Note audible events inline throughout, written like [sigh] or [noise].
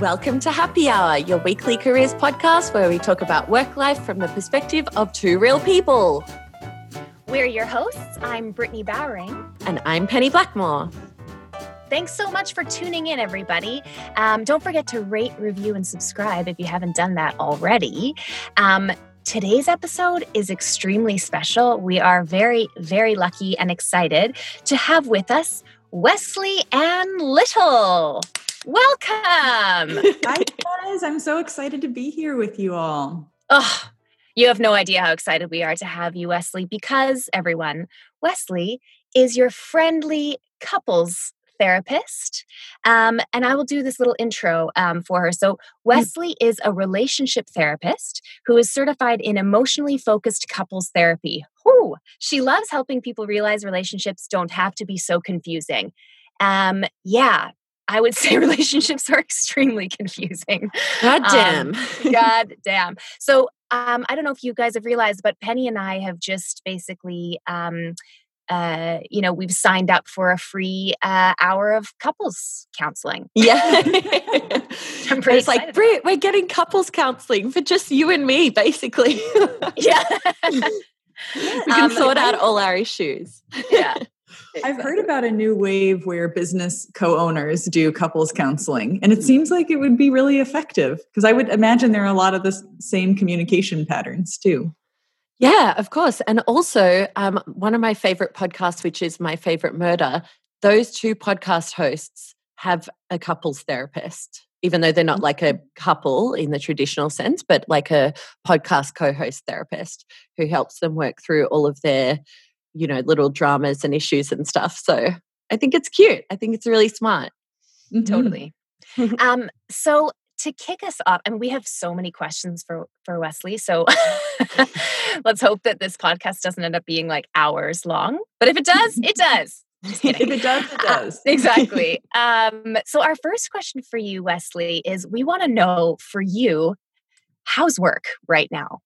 Welcome to Happy Hour, your weekly careers podcast where we talk about work life from the perspective of two real people. We're your hosts. I'm Brittany Bowering. And I'm Penny Blackmore. Thanks so much for tuning in, everybody. Um, don't forget to rate, review, and subscribe if you haven't done that already. Um, Today's episode is extremely special. We are very, very lucky and excited to have with us Wesley and Little. Welcome. [laughs] Hi, guys. I'm so excited to be here with you all. Oh, you have no idea how excited we are to have you, Wesley, because everyone, Wesley is your friendly couples therapist. Um, and I will do this little intro um, for her. So, mm. Wesley is a relationship therapist who is certified in emotionally focused couples therapy. Whew. She loves helping people realize relationships don't have to be so confusing. Um, yeah, I would say [laughs] relationships are extremely confusing. God damn. Um, [laughs] God damn. So um, I don't know if you guys have realized, but Penny and I have just basically, um, uh, you know, we've signed up for a free uh, hour of couples counseling. Yeah. [laughs] I'm pretty it's like, Brit, we're getting couples counseling for just you and me, basically. yeah. we can um, sort out all our issues. Yeah. Exactly. [laughs] I've heard about a new wave where business co owners do couples counseling, and it seems like it would be really effective because I would imagine there are a lot of the same communication patterns too. Yeah, of course. And also, um, one of my favorite podcasts, which is My Favorite Murder, those two podcast hosts have a couples therapist, even though they're not like a couple in the traditional sense, but like a podcast co host therapist who helps them work through all of their you know, little dramas and issues and stuff. So I think it's cute. I think it's really smart. Mm-hmm. Totally. [laughs] um, so to kick us off, and we have so many questions for for Wesley. So [laughs] let's hope that this podcast doesn't end up being like hours long. But if it does, it does. if it does, it uh, does. Uh, exactly. [laughs] Um, so our first question for you, Wesley, is we want to know for you, how's work right now?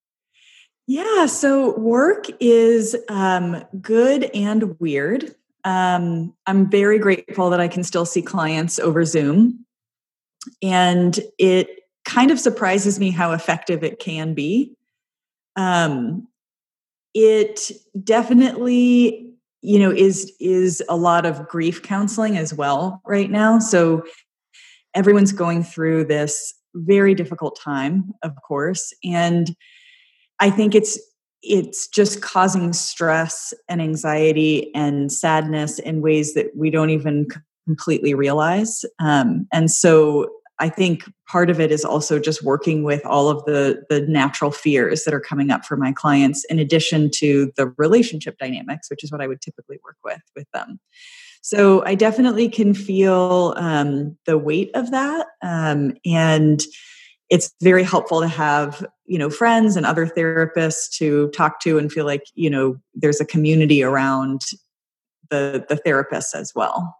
Yeah, so work is um, good and weird. Um, I'm very grateful that I can still see clients over Zoom. And it kind of surprises me how effective it can be. Um, it definitely, you know, is is a lot of grief counseling as well right now. So everyone's going through this very difficult time, of course, and I think it's it's just causing stress and anxiety and sadness in ways that we don't even completely realize. Um, and so I think part of it is also just working with all of the the natural fears that are coming up for my clients, in addition to the relationship dynamics, which is what I would typically work with with them. So I definitely can feel um, the weight of that, um, and it's very helpful to have you know friends and other therapists to talk to and feel like you know there's a community around the the therapists as well.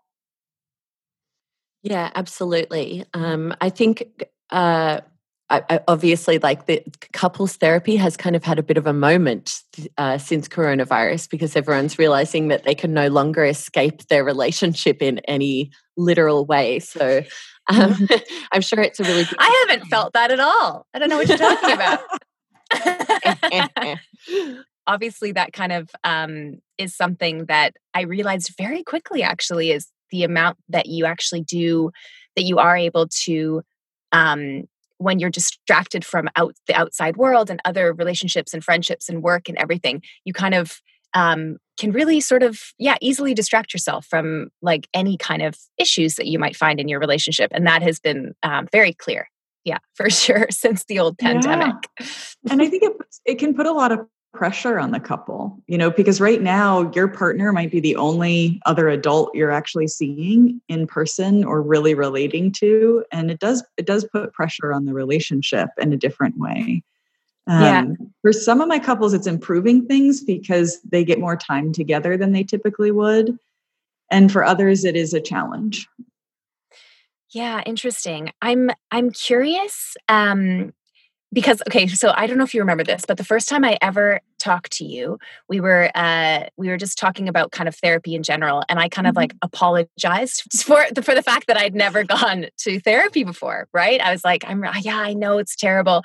Yeah absolutely. Um, i think uh, I, I obviously like the couples therapy has kind of had a bit of a moment uh, since coronavirus because everyone's realizing that they can no longer escape their relationship in any literal way so um, mm-hmm. [laughs] I'm sure it's a really. I haven't felt that at all. I don't know what you're talking about. [laughs] Obviously, that kind of um, is something that I realized very quickly. Actually, is the amount that you actually do that you are able to um, when you're distracted from out the outside world and other relationships and friendships and work and everything you kind of um, can really sort of yeah easily distract yourself from like any kind of issues that you might find in your relationship and that has been um, very clear yeah [laughs] for sure since the old pandemic yeah. and i [laughs] think it, it can put a lot of pressure on the couple you know because right now your partner might be the only other adult you're actually seeing in person or really relating to and it does it does put pressure on the relationship in a different way um, yeah. For some of my couples, it's improving things because they get more time together than they typically would. And for others, it is a challenge. Yeah, interesting. I'm I'm curious. Um, because okay so i don't know if you remember this but the first time i ever talked to you we were uh we were just talking about kind of therapy in general and i kind of like mm-hmm. apologized [laughs] for the for the fact that i'd never gone to therapy before right i was like i'm yeah i know it's terrible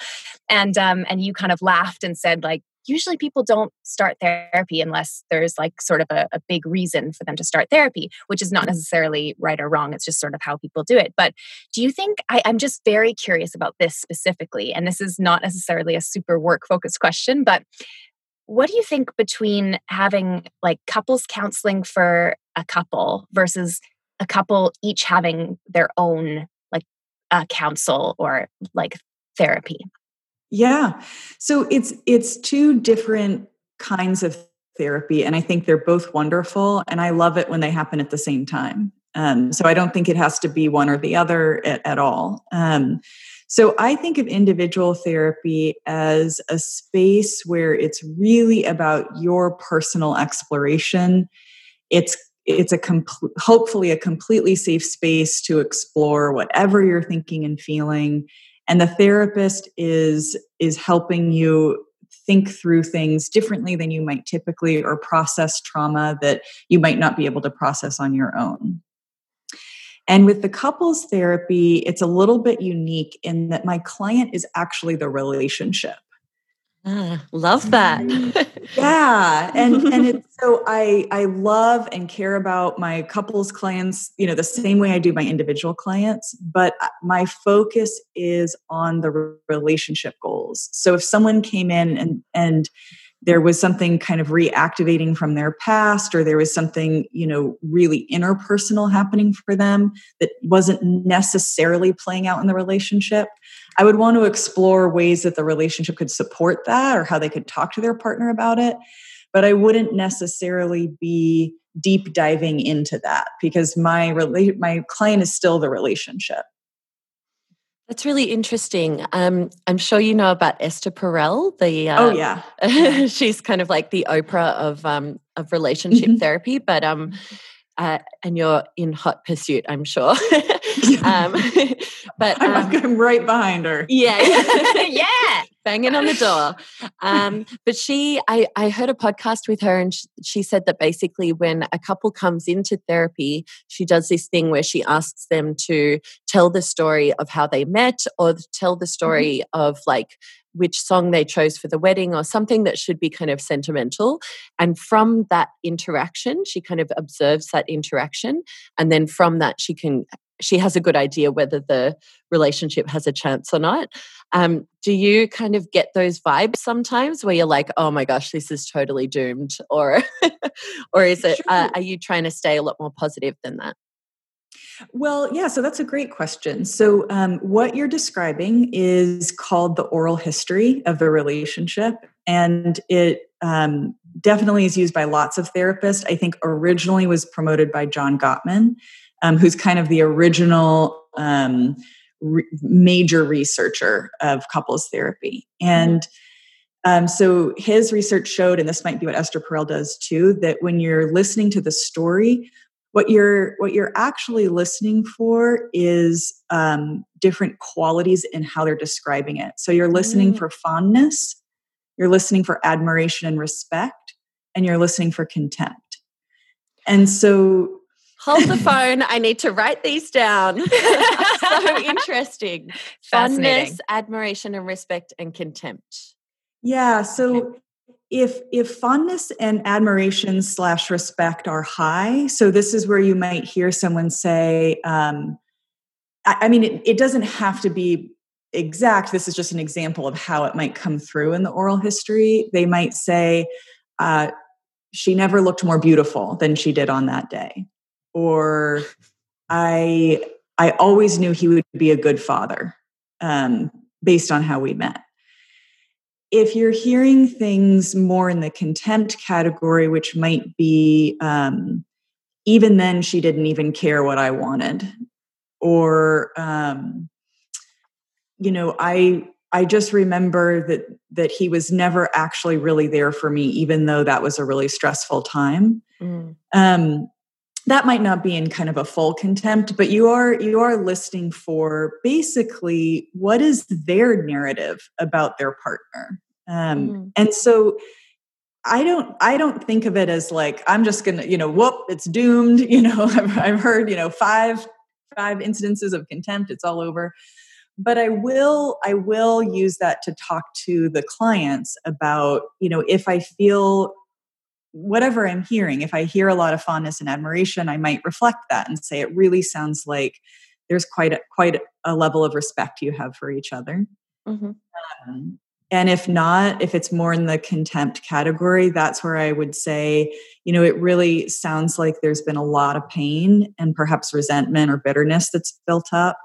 and um and you kind of laughed and said like usually people don't start therapy unless there's like sort of a, a, big reason for them to start therapy, which is not mm-hmm. necessarily right or wrong. It's just sort of how people do it. But do you think I, I'm just very curious about this specifically? And this is not necessarily a super work focused question, but what do you think between having like couples counseling for a couple versus a couple each having their own like uh, counsel or like therapy? Yeah. So it's it's two different kinds of therapy and I think they're both wonderful and I love it when they happen at the same time. Um, so I don't think it has to be one or the other at, at all. Um, so I think of individual therapy as a space where it's really about your personal exploration. It's it's a complete, hopefully a completely safe space to explore whatever you're thinking and feeling and the therapist is is helping you think through things differently than you might typically or process trauma that you might not be able to process on your own. And with the couples therapy it's a little bit unique in that my client is actually the relationship Ah, love that. [laughs] yeah, and and [laughs] it's so I I love and care about my couples clients, you know, the same way I do my individual clients, but uh, my focus is on the relationship goals. So if someone came in and and there was something kind of reactivating from their past or there was something you know really interpersonal happening for them that wasn't necessarily playing out in the relationship. I would want to explore ways that the relationship could support that or how they could talk to their partner about it but i wouldn't necessarily be deep diving into that because my rela- my client is still the relationship that's really interesting. Um, I'm sure you know about Esther Perel. The uh, oh [laughs] yeah, she's kind of like the Oprah of um, of relationship mm-hmm. therapy. But um, uh, and you're in hot pursuit, I'm sure. [laughs] [laughs] um, but I'm, I'm, um, right behind her. Yeah, yeah, banging on the door. Um, but she, I, I heard a podcast with her, and she, she said that basically, when a couple comes into therapy, she does this thing where she asks them to tell the story of how they met, or tell the mm-hmm. story mm-hmm. of like which song they chose for the wedding or something that should be kind of sentimental. And from that interaction, she kind of observes that interaction. And then from that, she can she has a good idea whether the relationship has a chance or not. Um, do you kind of get those vibes sometimes where you're like, oh my gosh, this is totally doomed, or [laughs] or is it? Uh, sure. Uh, are you trying to stay a lot more positive than that? Well, yeah, so that's a great question. So, um, what you're describing is called the oral history of the relationship, and it um, definitely is used by lots of therapists. I think originally was promoted by John Gottman, um, who's kind of the original um, re- major researcher of couples therapy. And um, so his research showed, and this might be what Esther Perel does too, that when you're listening to the story, what you're what you're actually listening for is um, different qualities in how they're describing it. So you're listening mm. for fondness, you're listening for admiration and respect, and you're listening for contempt. And so Hold the phone. I need to write these down. [laughs] so interesting. Fondness, admiration, and respect and contempt. Yeah. So if if fondness and admiration slash respect are high, so this is where you might hear someone say, um, I, I mean, it, it doesn't have to be exact. This is just an example of how it might come through in the oral history. They might say, uh, she never looked more beautiful than she did on that day or I I always knew he would be a good father um, based on how we met. If you're hearing things more in the contempt category, which might be um, even then she didn't even care what I wanted, or um, you know I I just remember that that he was never actually really there for me, even though that was a really stressful time. Mm. Um, that might not be in kind of a full contempt but you are you are listening for basically what is their narrative about their partner um, mm. and so i don't i don't think of it as like i'm just gonna you know whoop it's doomed [laughs] you know I've, I've heard you know five five incidences of contempt it's all over but i will i will use that to talk to the clients about you know if i feel whatever I'm hearing, if I hear a lot of fondness and admiration, I might reflect that and say, it really sounds like there's quite a, quite a level of respect you have for each other. Mm-hmm. Um, and if not, if it's more in the contempt category, that's where I would say, you know, it really sounds like there's been a lot of pain and perhaps resentment or bitterness that's built up.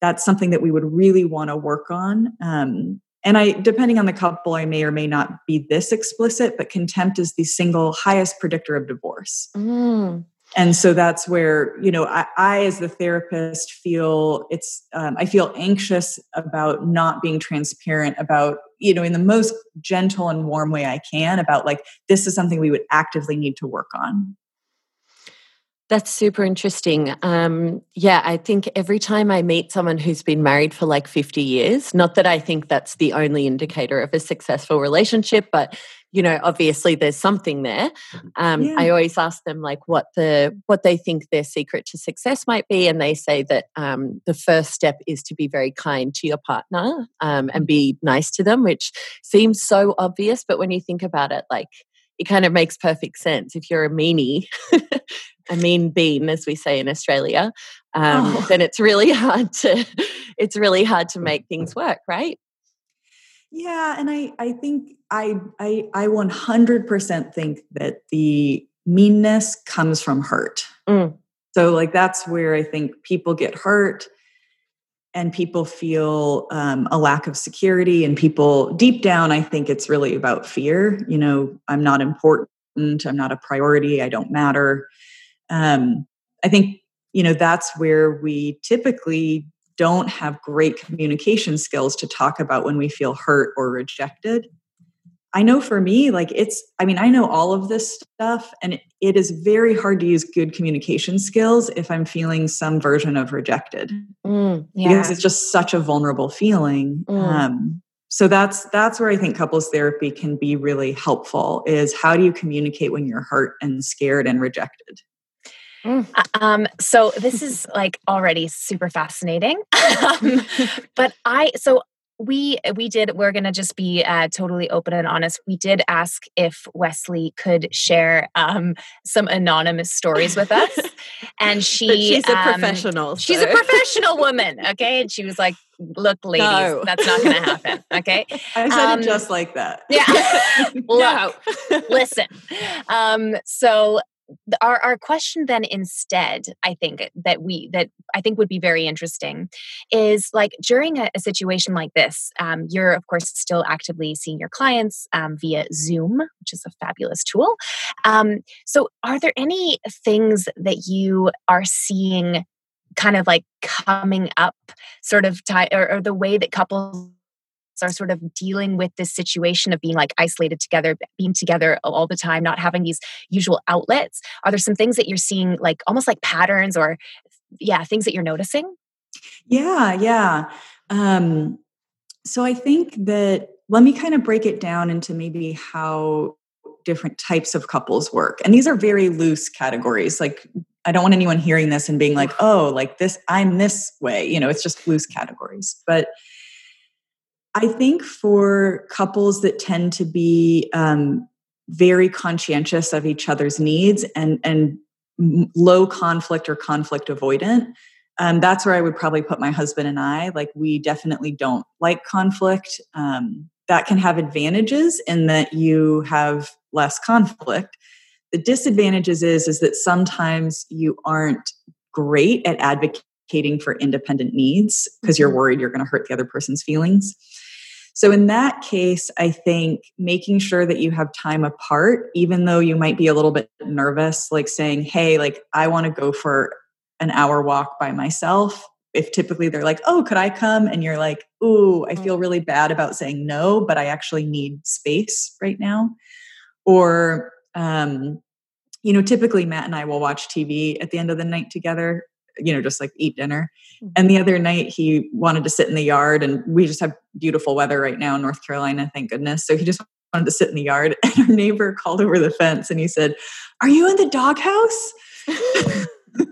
That's something that we would really want to work on. Um, and i depending on the couple i may or may not be this explicit but contempt is the single highest predictor of divorce mm. and so that's where you know I, I as the therapist feel it's um, i feel anxious about not being transparent about you know in the most gentle and warm way i can about like this is something we would actively need to work on that's super interesting. Um, yeah, I think every time I meet someone who's been married for like 50 years, not that I think that's the only indicator of a successful relationship, but you know, obviously there's something there. Um, yeah. I always ask them like what the what they think their secret to success might be, and they say that um, the first step is to be very kind to your partner um, and be nice to them, which seems so obvious, but when you think about it, like it kind of makes perfect sense. If you're a meanie, [laughs] a mean bean, as we say in Australia, um, oh. then it's really [laughs] hard to it's really hard to make things [laughs] work, right? Yeah, and I I think I I I 100% think that the meanness comes from hurt. Mm. So like that's where I think people get hurt and people feel um, a lack of security and people deep down i think it's really about fear you know i'm not important i'm not a priority i don't matter um, I think you know that's where we typically don't have great communication skills to talk about when we feel hurt or rejected. I know for me, like it's, I mean, I know all of this stuff, and it, it is very hard to use good communication skills if I'm feeling some version of rejected. Mm, yeah. Because it's just such a vulnerable feeling. Mm. Um, so that's that's where I think couples therapy can be really helpful is how do you communicate when you're hurt and scared and rejected? Mm. Um, so this is like already super fascinating. [laughs] um, [laughs] but I so we we did we're gonna just be uh, totally open and honest. We did ask if wesley could share um, some anonymous stories with us [laughs] and she but she's a um, professional she's a professional [laughs] woman okay? And she was like look ladies no. that's not gonna happen okay? [laughs] I said um, it just like that. yeah. Look listen. Um, so our, our question then instead i think that we that i think would be very interesting is like during a, a situation like this um, you're of course still actively seeing your clients um, via zoom which is a fabulous tool. Um, so are there any things that you are seeing kind of like coming up sort of tie or, or the way that couples are sort of dealing with this situation of being like isolated together, being together all the time, not having these usual outlets? Are there some things that you're seeing, like almost like patterns or, yeah, things that you're noticing? Yeah, yeah. Um, so I think that let me kind of break it down into maybe how different types of couples work. And these are very loose categories. Like, I don't want anyone hearing this and being like, oh, like this, I'm this way. You know, it's just loose categories. But I think for couples that tend to be um, very conscientious of each other's needs and and low conflict or conflict avoidant, um, that's where I would probably put my husband and I. Like we definitely don't like conflict. Um, that can have advantages in that you have less conflict. The disadvantages is is that sometimes you aren't great at advocating for independent needs because you're mm-hmm. worried you're going to hurt the other person's feelings. So, in that case, I think making sure that you have time apart, even though you might be a little bit nervous, like saying, Hey, like, I want to go for an hour walk by myself. If typically they're like, Oh, could I come? And you're like, Ooh, I feel really bad about saying no, but I actually need space right now. Or, um, you know, typically Matt and I will watch TV at the end of the night together, you know, just like eat dinner. Mm-hmm. And the other night he wanted to sit in the yard and we just have beautiful weather right now in North Carolina, thank goodness. So he just wanted to sit in the yard [laughs] and our neighbor called over the fence and he said, Are you in the doghouse? [laughs] [laughs] because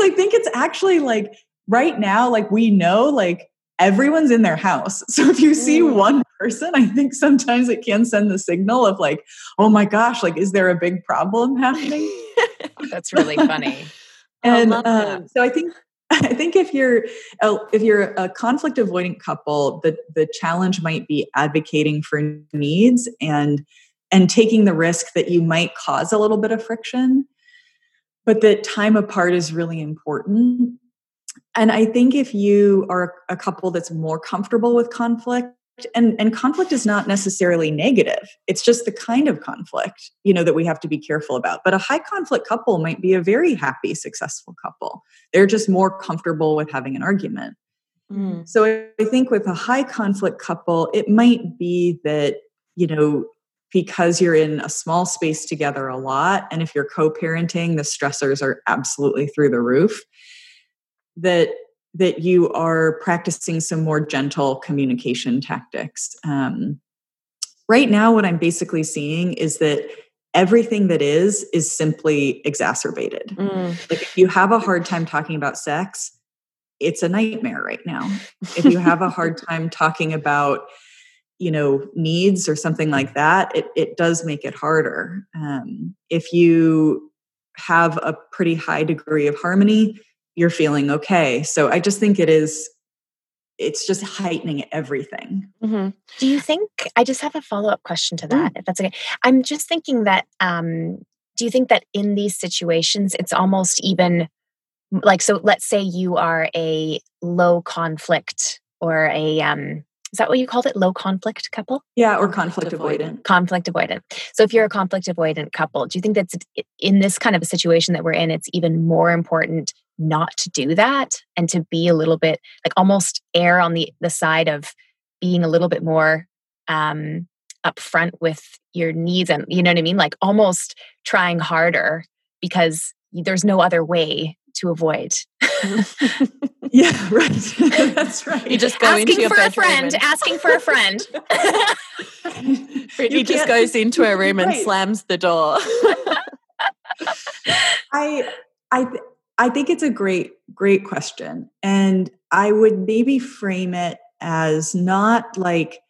I think it's actually like right now, like we know, like everyone's in their house. [laughs] So if you see mm. one person, I think sometimes it can send the signal of like, oh my gosh, like, is there a big problem happening? [laughs] That's really funny. [laughs] and um, so I think I think if you're a, if you're a conflict avoidant couple, the the challenge might be advocating for needs and and taking the risk that you might cause a little bit of friction, but that time apart is really important and I think if you are a couple that's more comfortable with conflict, and, and conflict is not necessarily negative. It's just the kind of conflict, you know, that we have to be careful about. But a high conflict couple might be a very happy, successful couple. They're just more comfortable with having an argument. Mm. So I think with a high conflict couple, it might be that, you know, because you're in a small space together a lot, and if you're co parenting, the stressors are absolutely through the roof that that you are practicing some more gentle communication tactics. Um, right now, what I'm basically seeing is that everything that is is simply exacerbated. Mm. Like if you have a hard time talking about sex, it's a nightmare right now. if you have a hard [laughs] time talking about you know needs or something like that it, it does make it harder um, if you have a pretty high degree of harmony you're feeling okay. So I just think it is it's just heightening everything. Mm-hmm. Do you think? I just have a follow up question to that, mm. if that's okay. I'm just thinking that. Um, do you think that in these situations, it's almost even like so? Let's say you are a low conflict or a um, is that what you called it? Low conflict couple? Yeah, or conflict, conflict avoidant. avoidant. Conflict avoidant. So if you're a conflict avoidant couple, do you think that's in this kind of a situation that we're in, it's even more important not to do that and to be a little bit like almost err on the the side of being a little bit more um upfront with your needs and you know what I mean? Like almost trying harder because there's no other way to avoid. [laughs] [laughs] yeah, right. [laughs] That's right. You just go asking into your for a friend, and... asking for a friend. He just goes into a room and right. slams the door. I I I think it's a great great question and I would maybe frame it as not like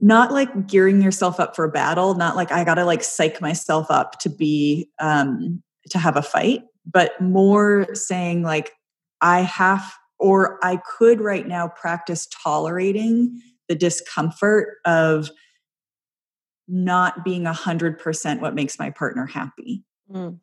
not like gearing yourself up for a battle, not like I got to like psych myself up to be um to have a fight, but more saying like I have or I could right now practice tolerating the discomfort of not being a hundred percent what makes my partner happy. Mm.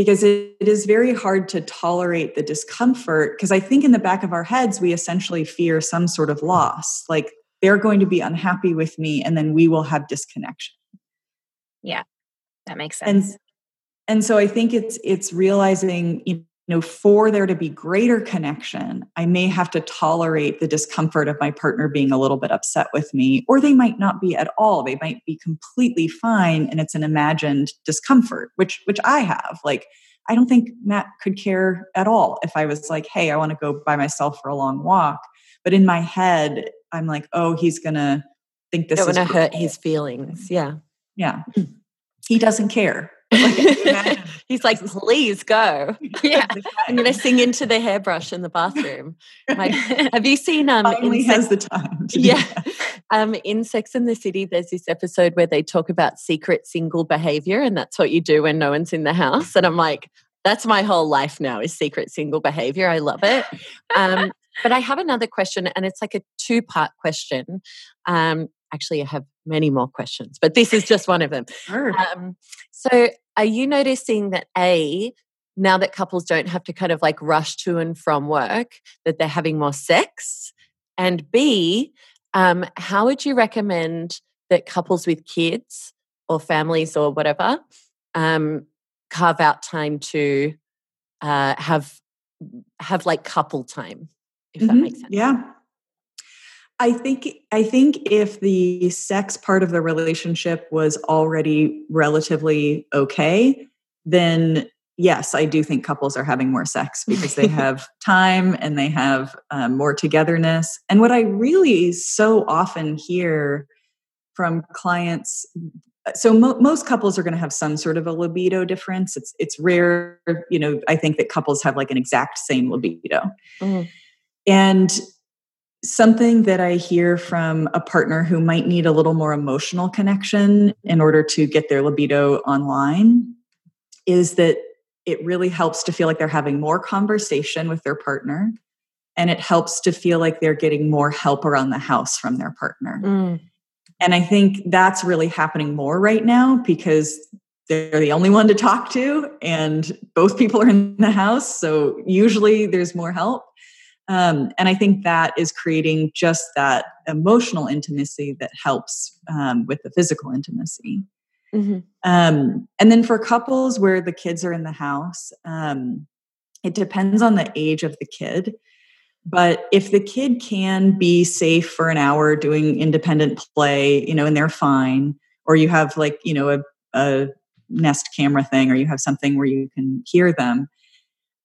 Because it, it is very hard to tolerate the discomfort. Because I think in the back of our heads, we essentially fear some sort of loss. Like they're going to be unhappy with me, and then we will have disconnection. Yeah, that makes sense. And and so i think it's it's realizing you know for there to be greater connection i may have to tolerate the discomfort of my partner being a little bit upset with me or they might not be at all. They might be completely fine and it's an imagined discomfort which which i have. Like i don't think matt could care at all if i was like hey i want to go by myself for a long walk. But in my head i'm like oh he's gonna think this don't is want to hurt his feelings. Yeah. Yeah. Hmm. He doesn't care like, [laughs] He's like, please go. Yeah. [laughs] I'm going to sing into the hairbrush in the bathroom. Like, have you seen um only has the time yeah. [laughs] Um in Sex and the City, there's this episode where they talk about secret single behavior, and that's what you do when no one's in the house. And I'm like, that's my whole life now is secret single behavior. I love it. Um, but I have another question, and it's like a two part question. Um, actually, I have many more questions, but this is just one of them. Sure. Um, so, are you noticing that A, now that couples don't have to kind of like rush to and from work, that they're having more sex? And B, um, how would you recommend that couples with kids or families or whatever um, carve out time to uh, have have like couple time, if mm-hmm. that makes sense? Yeah. I think I think if the sex part of the relationship was already relatively okay, then yes, I do think couples are having more sex [laughs] because they have time and they have um, more togetherness. And what I really so often hear from clients so mo- most couples are going to have some sort of a libido difference it's it's rare you know i think that couples have like an exact same libido mm. and something that i hear from a partner who might need a little more emotional connection in order to get their libido online is that it really helps to feel like they're having more conversation with their partner and it helps to feel like they're getting more help around the house from their partner. Mm. And I think that's really happening more right now because they're the only one to talk to and both people are in the house. So usually there's more help. Um, and I think that is creating just that emotional intimacy that helps um, with the physical intimacy. Mm-hmm. Um, and then for couples where the kids are in the house, um, it depends on the age of the kid. But if the kid can be safe for an hour doing independent play, you know, and they're fine, or you have like, you know, a, a nest camera thing, or you have something where you can hear them,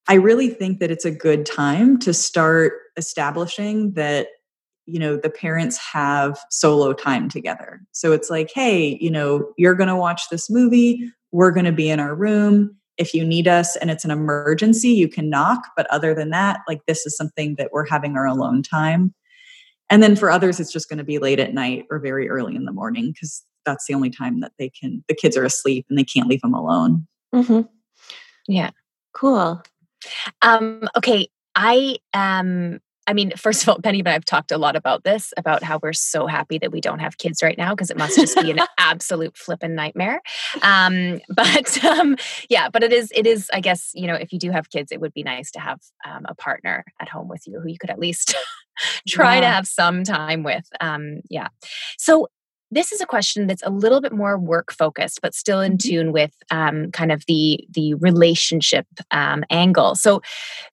I really think that it's a good time to start establishing that you know the parents have solo time together. So it's like hey you know you're going to watch this movie we're going to be in our room. If you need us and it's an emergency you can knock but other than that like this is something that we're having our alone time. And then for others it's just going to be late at night or very early in the morning because that's the only time that they can the kids are asleep and they can't leave them alone. Mm-hmm. yeah. Cool um okay i um I mean, [laughs] first of all, Penny and I have talked a lot about this, about how we're so happy that we don't have kids right now because it must just be an [laughs] absolute flippin' nightmare. Um, [laughs] but um, yeah, but it is, it is, I guess, you know, if you do have kids, it would be nice to have um, a partner at home with you who you could at least try yeah. to have some time with. Um, yeah. So this is a question that's a little bit more work focused but still in mm-hmm. tune with um, kind of the the relationship um, angle so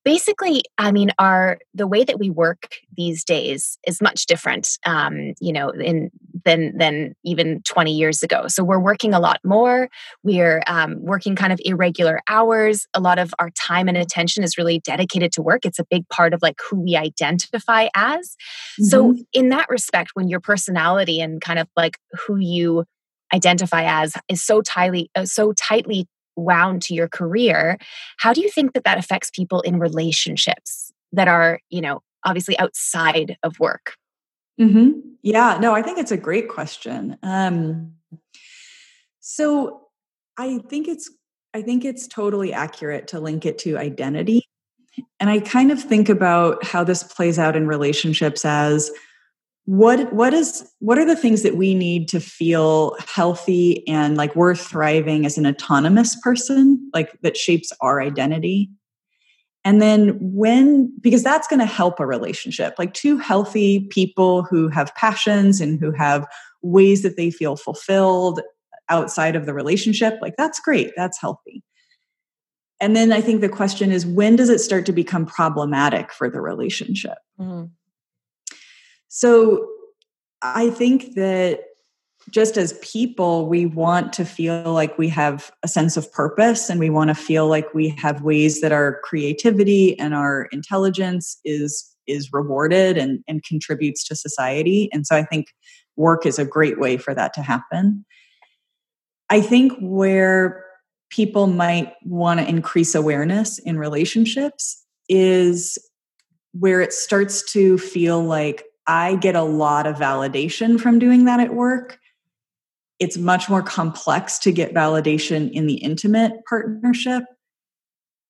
basically i mean our the way that we work these days is much different um, you know in than than even 20 years ago. So we're working a lot more. We're um, working kind of irregular hours. A lot of our time and attention is really dedicated to work. It's a big part of like who we identify as. Mm-hmm. so in that respect when your personality and kind of like who you identify as is so tightly uh, so tightly wound to your career how do you think that that affects people in relationships that are you know obviously outside of work mm-hmm. yeah no i think it's a great question um, so i think it's i think it's totally accurate to link it to identity and i kind of think about how this plays out in relationships as what what is what are the things that we need to feel healthy and like we're thriving as an autonomous person like that shapes our identity and then when because that's going to help a relationship like two healthy people who have passions and who have ways that they feel fulfilled outside of the relationship like that's great that's healthy and then i think the question is when does it start to become problematic for the relationship mm-hmm. So I think that just as people, we want to feel like we have a sense of purpose and we want to feel like we have ways that our creativity and our intelligence is is rewarded and, and contributes to society. And so I think work is a great way for that to happen. I think where people might want to increase awareness in relationships is where it starts to feel like I get a lot of validation from doing that at work. It's much more complex to get validation in the intimate partnership.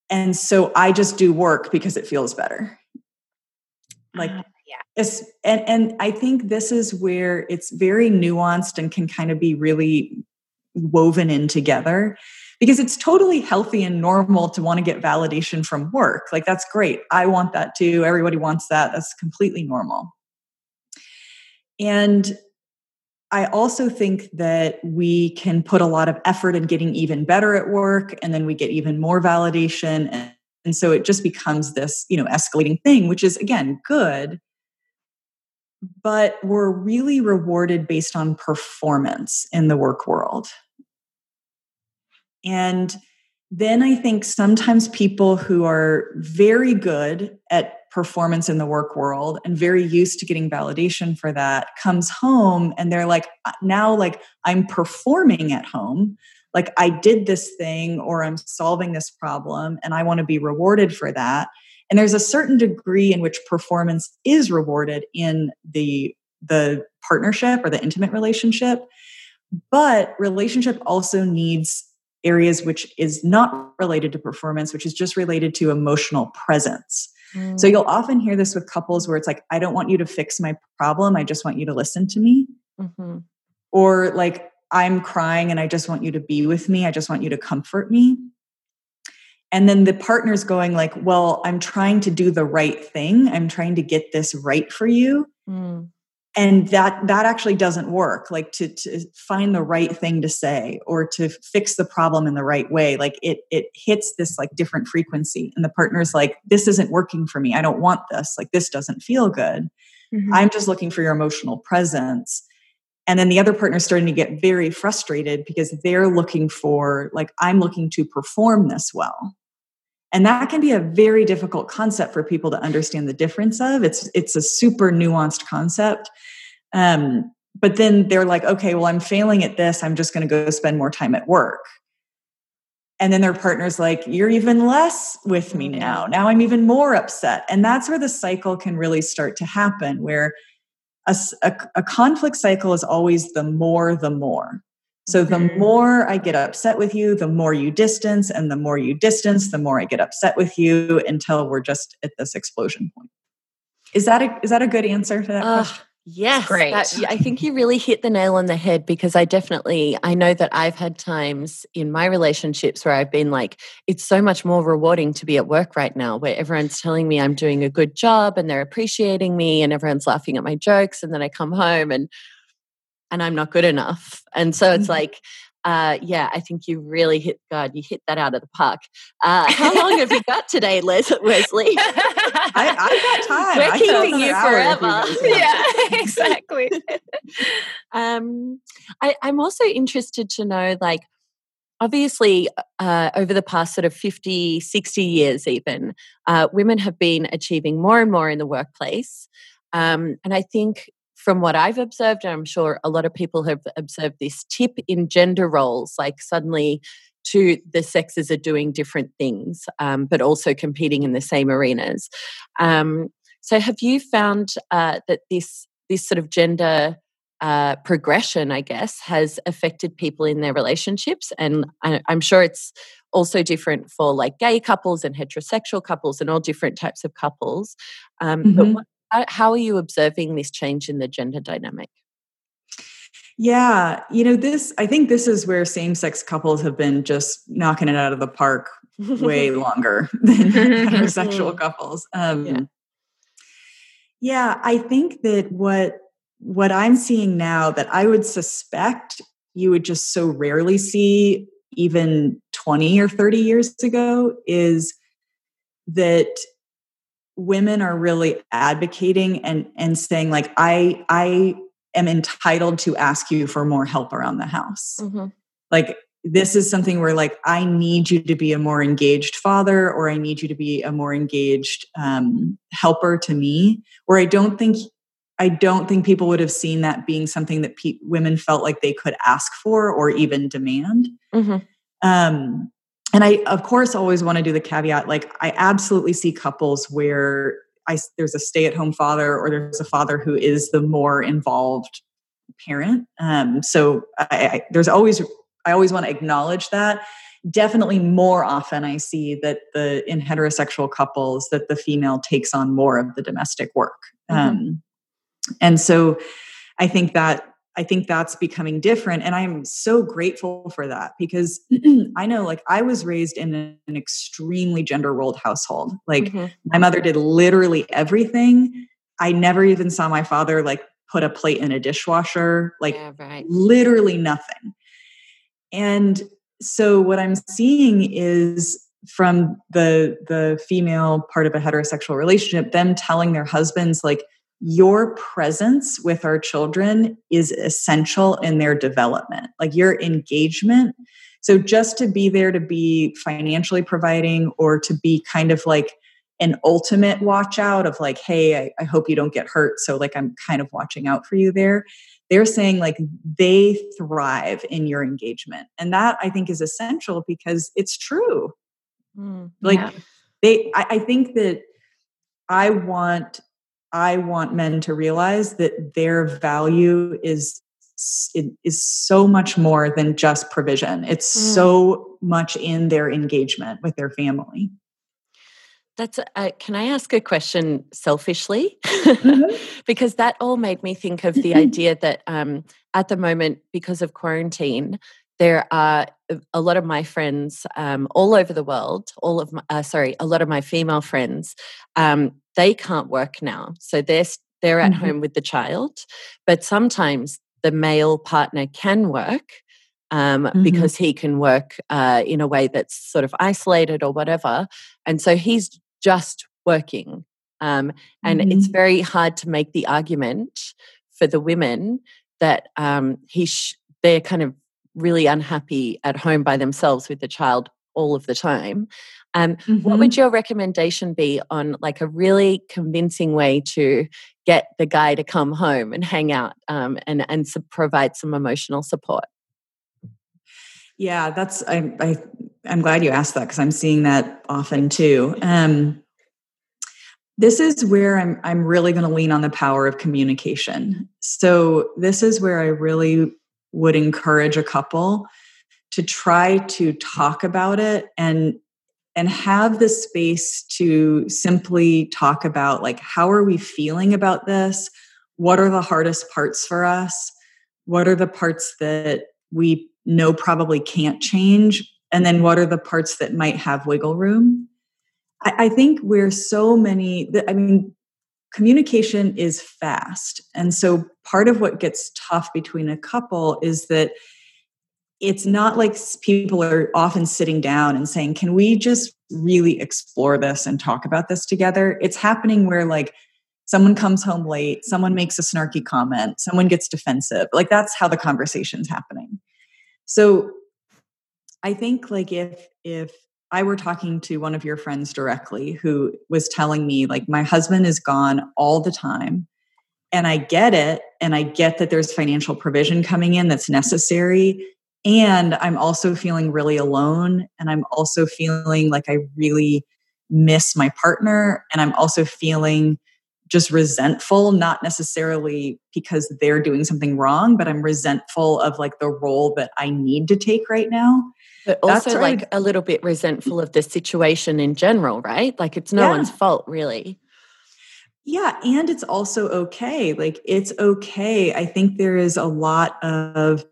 And so I just do work because it feels better. Like, uh, yeah. and, and I think this is where it's very nuanced and can kind of be really woven in together because it's totally healthy and normal to want to get validation from work. Like, that's great. I want that too. Everybody wants that. That's completely normal. And I also think that we can put a lot of effort in getting even better at work, and then we get even more validation. And, and so it just becomes this, you know, escalating thing, which is again good. but we're really rewarded based on performance in the work world. And then I think sometimes people who are very good at performance in the work world and very used to getting validation for that comes home and they're like uh, now like I'm performing at home. Like I did this thing or I'm solving this problem and I want to be rewarded for that. And there's a certain degree in which performance is rewarded in the the partnership or the intimate relationship but relationship also needs areas which is not related to performance which is just related to emotional presence mm. so you'll often hear this with couples where it's like i don't want you to fix my problem i just want you to listen to me mm-hmm. or like i'm crying and i just want you to be with me i just want you to comfort me and then the partner's going like well i'm trying to do the right thing i'm trying to get this right for you mm and that that actually doesn't work like to, to find the right thing to say or to fix the problem in the right way like it it hits this like different frequency and the partner's like this isn't working for me. I don't want this. Like this doesn't feel good. Mm-hmm. i'm just looking for your emotional presence. And then the other partner's starting to get very frustrated because they're looking for like i'm looking to perform this well and that can be a very difficult concept for people to understand the difference of. It's it's a super nuanced concept. Um, but then they're like okay well i'm failing at this. I'm just going to go spend more time at work. And then their partner's like you're even less with me mm. now. Now i'm even more upset. And that's where the cycle can really start to happen where a, a, a conflict cycle is always the more the more so the more I get upset with you, the more you distance, and the more you distance, the more I get upset with you until we're just at this explosion point. Is that a is that a good answer to that uh, question? Yes, great. That, I think you really hit the nail on the head because I definitely I know that I've had times in my relationships where I've been like, it's so much more rewarding to be at work right now, where everyone's telling me I'm doing a good job and they're appreciating me and everyone's laughing at my jokes, and then I come home and and I'm not good enough. And so it's mm-hmm. like, uh, yeah, I think you really hit God. You hit that out of the park. Uh, how long have you [laughs] got today, Les- Wesley? I, have got [laughs] time. We're I keeping you forever. [laughs] yeah, exactly. um, I, I'm also interested to know, like, obviously uh, over the past sort of 50 60 years even uh, women have been achieving more and more in the workplace um, and i think from what I've observed, and I'm sure a lot of people have observed this tip in gender roles, like suddenly two the sexes are doing different things, um, but also competing in the same arenas. Um, so, have you found uh, that this this sort of gender uh, progression, I guess, has affected people in their relationships? And I, I'm sure it's also different for like gay couples and heterosexual couples and all different types of couples. Um, mm-hmm. But what how are you observing this change in the gender dynamic? Yeah, you know, this, I think this is where same sex couples have been just knocking it out of the park way [laughs] longer [laughs] than heterosexual [laughs] couples. Um, yeah. yeah, I think that what what I'm seeing now that I would suspect you would just so rarely see even 20 or 30 years ago is that women are really advocating and and saying like i i am entitled to ask you for more help around the house mm-hmm. like this is something where like i need you to be a more engaged father or i need you to be a more engaged um, helper to me where i don't think i don't think people would have seen that being something that pe- women felt like they could ask for or even demand mm-hmm. um, and I, of course, always want to do the caveat like, I absolutely see couples where I, there's a stay at home father or there's a father who is the more involved parent. Um, so I, I, there's always, I always want to acknowledge that. Definitely more often, I see that the in heterosexual couples that the female takes on more of the domestic work. Mm-hmm. Um, and so I think that I think that's becoming different. And I'm so grateful for that because [clears throat] I know, like, I was raised in an extremely gender rolled household. Like, mm-hmm. my mother did literally everything. I never even saw my father, like, put a plate in a dishwasher, like, yeah, right. literally nothing. And so, what I'm seeing is from the the female part of a heterosexual relationship them telling their husbands like your presence with our children is essential in their development, like your engagement. So, just to be there to be financially providing or to be kind of like an ultimate watch out of like, hey, I, I hope you don't get hurt. So, like, I'm kind of watching out for you there. They're saying like they thrive in your engagement. And that I think is essential because it's true. Mm, like, yeah. they, I, I think that I want I want men to realize that their value is it is so much more than just provision. It's mm. so much in their engagement with their family. That's uh, can I ask a question selfishly? Mm-hmm. [laughs] because that all made me think of the [laughs] idea that um, at the moment, because of quarantine, there are a lot of my friends um, all over the world. All of my, uh, sorry, a lot of my female friends um, they can't work now. So they're they're at mm-hmm. home with the child, but sometimes the male partner can work um, mm-hmm. because he can work uh, in a way that's sort of isolated or whatever, and so he's just working. Um, and mm-hmm. it's very hard to make the argument for the women that um, he sh- they're kind of really unhappy at home by themselves with the child all of the time. Um, mm-hmm. What would your recommendation be on like a really convincing way to get the guy to come home and hang out um, and and provide some emotional support? Yeah, that's I, I I'm glad you asked that because I'm seeing that often too. Um, this is where I'm I'm really going to lean on the power of communication. So this is where I really would encourage a couple to try to talk about it and and have the space to simply talk about like how are we feeling about this? What are the hardest parts for us? What are the parts that we know probably can't change? And then what are the parts that might have wiggle room? I, I think we're so many i mean communication is fast. And so part of what gets tough between a couple is that it's not like people are often sitting down and saying, Can we just really explore this and talk about this together? It's happening where, like, someone comes home late, someone makes a snarky comment, someone gets defensive. Like, that's how the conversation's happening. So, I think, like, if, if, I were talking to one of your friends directly who was telling me, like, my husband is gone all the time. And I get it. And I get that there's financial provision coming in that's necessary and i'm also feeling really alone and i'm also feeling like i really miss my partner and i'm also feeling just resentful not necessarily because they're doing something wrong but i'm resentful of like the role that i need to take right now. But also like a little bit resentful of the situation in general right? Like it's no yeah. one's fault really yeah, and it's also okay. Like it's okay. I think there is a lot of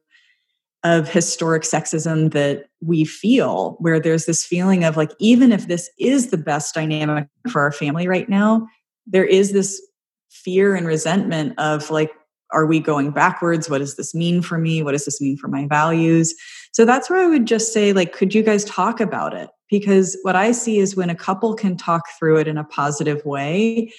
of historic sexism that we feel, where there's this feeling of like, even if this is the best dynamic for our family right now, there is this fear and resentment of like, are we going backwards? What does this mean for me? What does this mean for my values? So that's where I would just say, like, could you guys talk about it? Because what I see is when a couple can talk through it in a positive way,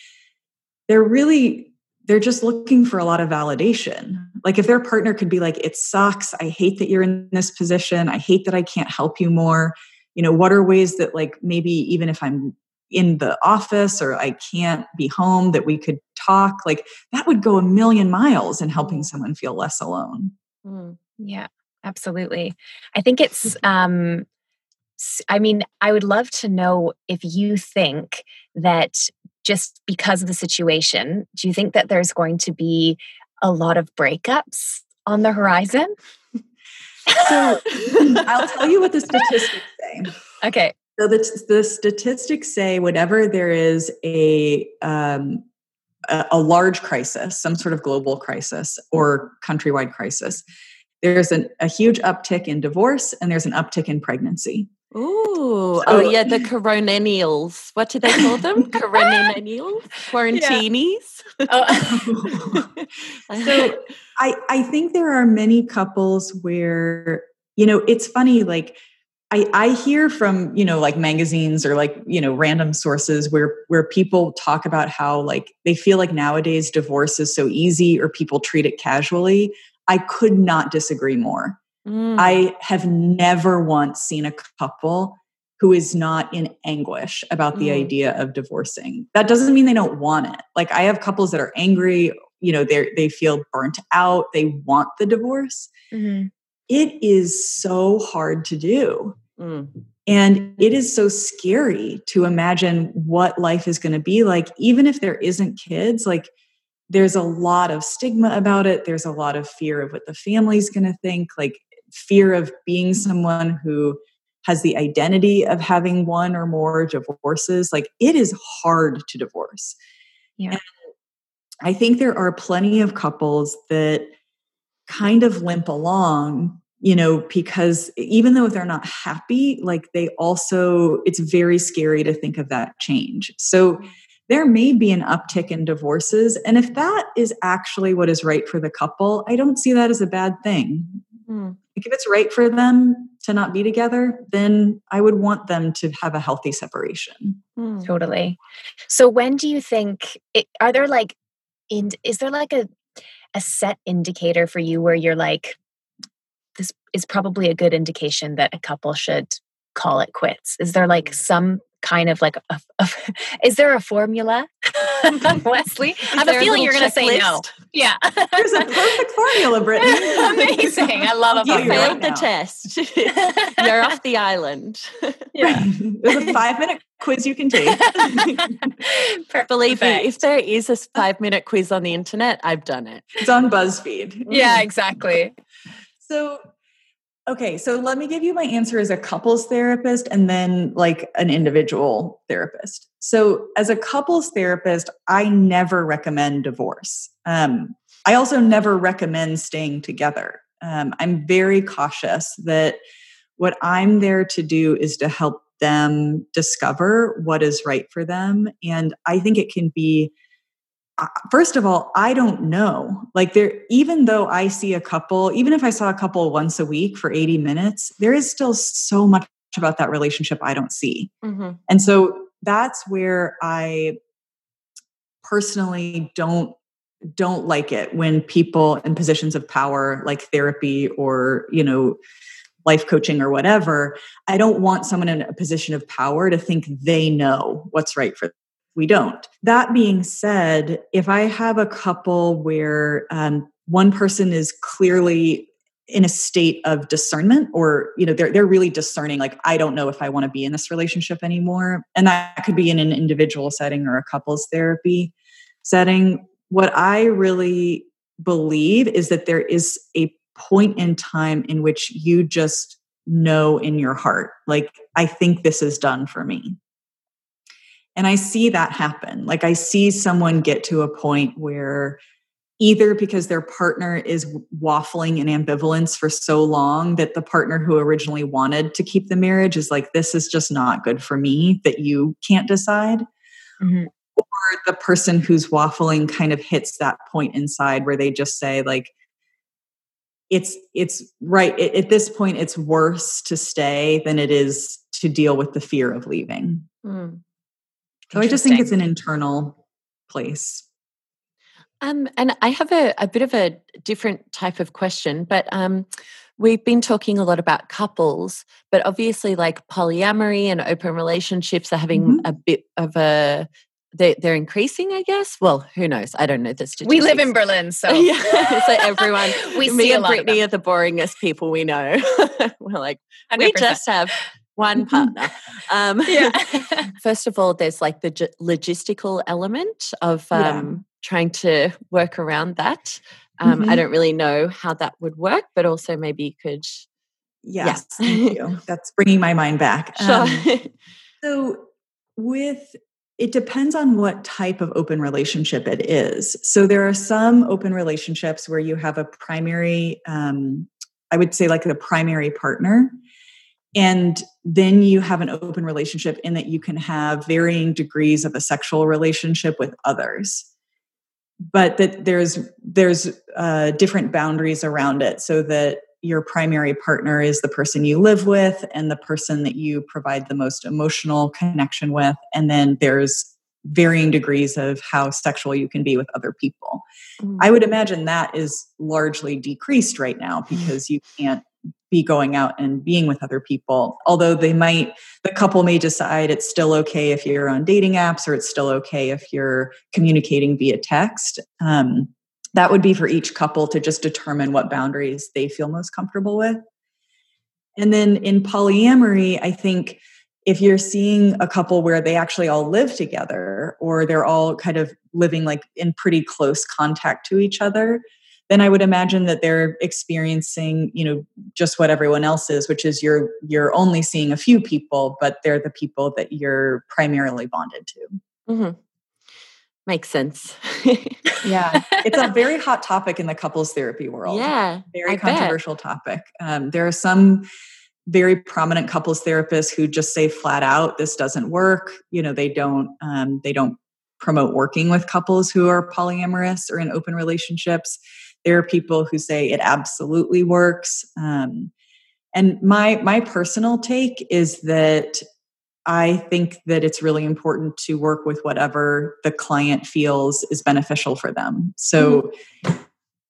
they're really they're just looking for a lot of validation. Like if their partner could be like, it sucks. I hate that you're in this position. I hate that I can't help you more. You know, what are ways that, like, maybe even if I'm in the office or I can't be home, that we could talk? Like that would go a million miles in helping someone feel less alone. Mm, yeah, absolutely. I think it's, um, I mean, I would love to know if you think that just because of the situation, do you think that there's going to be a lot of breakups on the horizon? so [laughs] I'll tell you what the statistics say. Okay. So the, the statistics say whenever there is a um, a, a large crisis, some sort of global crisis or countrywide crisis, there's an, a huge uptick in divorce and there's an uptick in pregnancy. Ooh, so, oh yeah, the coronennials. What do they call them? coronennials, quarantinis. Yeah. Oh. [laughs] [laughs] so I I think there are many couples where you know it's funny like I, I hear from you know like magazines or like you know random sources where where people talk about how like they feel like nowadays divorce is so easy or people treat it casually i could not disagree more mm. i have never once seen a couple who is not in anguish about the mm. idea of divorcing that doesn't mean they don't want it like i have couples that are angry you know they they feel burnt out they want the divorce mm-hmm. it is so hard to do Mm. And it is so scary to imagine what life is going to be like, even if there isn't kids. Like, there's a lot of stigma about it. There's a lot of fear of what the family's going to think, like, fear of being someone who has the identity of having one or more divorces. Like, it is hard to divorce. Yeah. And I think there are plenty of couples that kind of limp along you know because even though they're not happy like they also it's very scary to think of that change so mm. there may be an uptick in divorces and if that is actually what is right for the couple i don't see that as a bad thing mm. like if it's right for them to not be together then i would want them to have a healthy separation mm. totally so when do you think it, are there like in, is there like a a set indicator for you where you're like this is probably a good indication that a couple should call it quits. Is there like mm. some kind of like a, a, [laughs] is there a formula [laughs] wesley? [laughs] I have a feeling you're going to say no. yeah. There's a perfect formula brittany. Amazing. I love it you failed right the test. You're off the island. Yeah. there's a five minute quiz you can take. Believe me if there is a five minute quiz on the internet i've done it. It's on buzzfeed. Yeah exactly. So, okay, so let me give you my answer as a couples therapist and then like an individual therapist. So, as a couples therapist, I never recommend divorce. Um, I also never recommend staying together. Um, I'm very cautious that what I'm there to do is to help them discover what is right for them. And I think it can be first of all i don't know like there even though i see a couple even if i saw a couple once a week for 80 minutes there is still so much about that relationship i don't see mm-hmm. and so that's where i personally don't don't like it when people in positions of power like therapy or you know life coaching or whatever i don't want someone in a position of power to think they know what's right for we don't. That being said, if I have a couple where um, one person is clearly in a state of discernment or you know they're they're really discerning like I don't know if I want to be in this relationship anymore and that could be in an individual setting or a couples therapy setting what I really believe is that there is a point in time in which you just know in your heart like I think this is done for me and I see that happen. Like I see someone get to a point where either because their partner is waffling in ambivalence for so long that the partner who originally wanted to keep the marriage is like, this is just not good for me, that you can't decide. Mm-hmm. Or the person who's waffling kind of hits that point inside where they just say, like, it's it's right at this point it's worse to stay than it is to deal with the fear of leaving mm. So I just think it's an internal place. Um, and I have a, a, bit of a different type of question, but um, we've been talking a lot about couples, but obviously, like polyamory and open relationships are having mm-hmm. a bit of a they, they're increasing, I guess. Well, who knows? I don't know the statistics. We live in Berlin, so [laughs] yeah. so everyone, [laughs] we me see and Brittany are the boringest people we know. [laughs] We're like, 100%. we just have one partner. Um, yeah. [laughs] first of all, there's like the logistical element of um, yeah. trying to work around that. Um, mm-hmm. I don't really know how that would work, but also maybe you could. Yes, yeah. thank you. [laughs] That's bringing my mind back. Sure. Um, [laughs] so, with it depends on what type of open relationship it is. So, there are some open relationships where you have a primary, um, I would say, like a primary partner and then you have an open relationship in that you can have varying degrees of a sexual relationship with others but that there's there's uh, different boundaries around it so that your primary partner is the person you live with and the person that you provide the most emotional connection with. And then there's varying degrees of how sexual you can be with other people. Mm. I would imagine that is largely decreased right now because you can't be going out and being with other people. Although they might, the couple may decide it's still okay if you're on dating apps or it's still okay if you're communicating via text. Um, that would be for each couple to just determine what boundaries they feel most comfortable with. And then in polyamory, I think if you're seeing a couple where they actually all live together or they're all kind of living like in pretty close contact to each other, then I would imagine that they're experiencing, you know, just what everyone else is, which is you're you're only seeing a few people, but they're the people that you're primarily bonded to. Mm-hmm. Makes sense. yeah, it's a very [laughs] hot topic in the couples therapy world. Yeah, very I controversial bet. topic. Um, there are some very prominent couples therapists who just say flat out, "This doesn't work." You know, they don't um, they don't promote working with couples who are polyamorous or in open relationships. There are people who say it absolutely works. Um, and my my personal take is that I think that it's really important to work with whatever the client feels is beneficial for them. So mm-hmm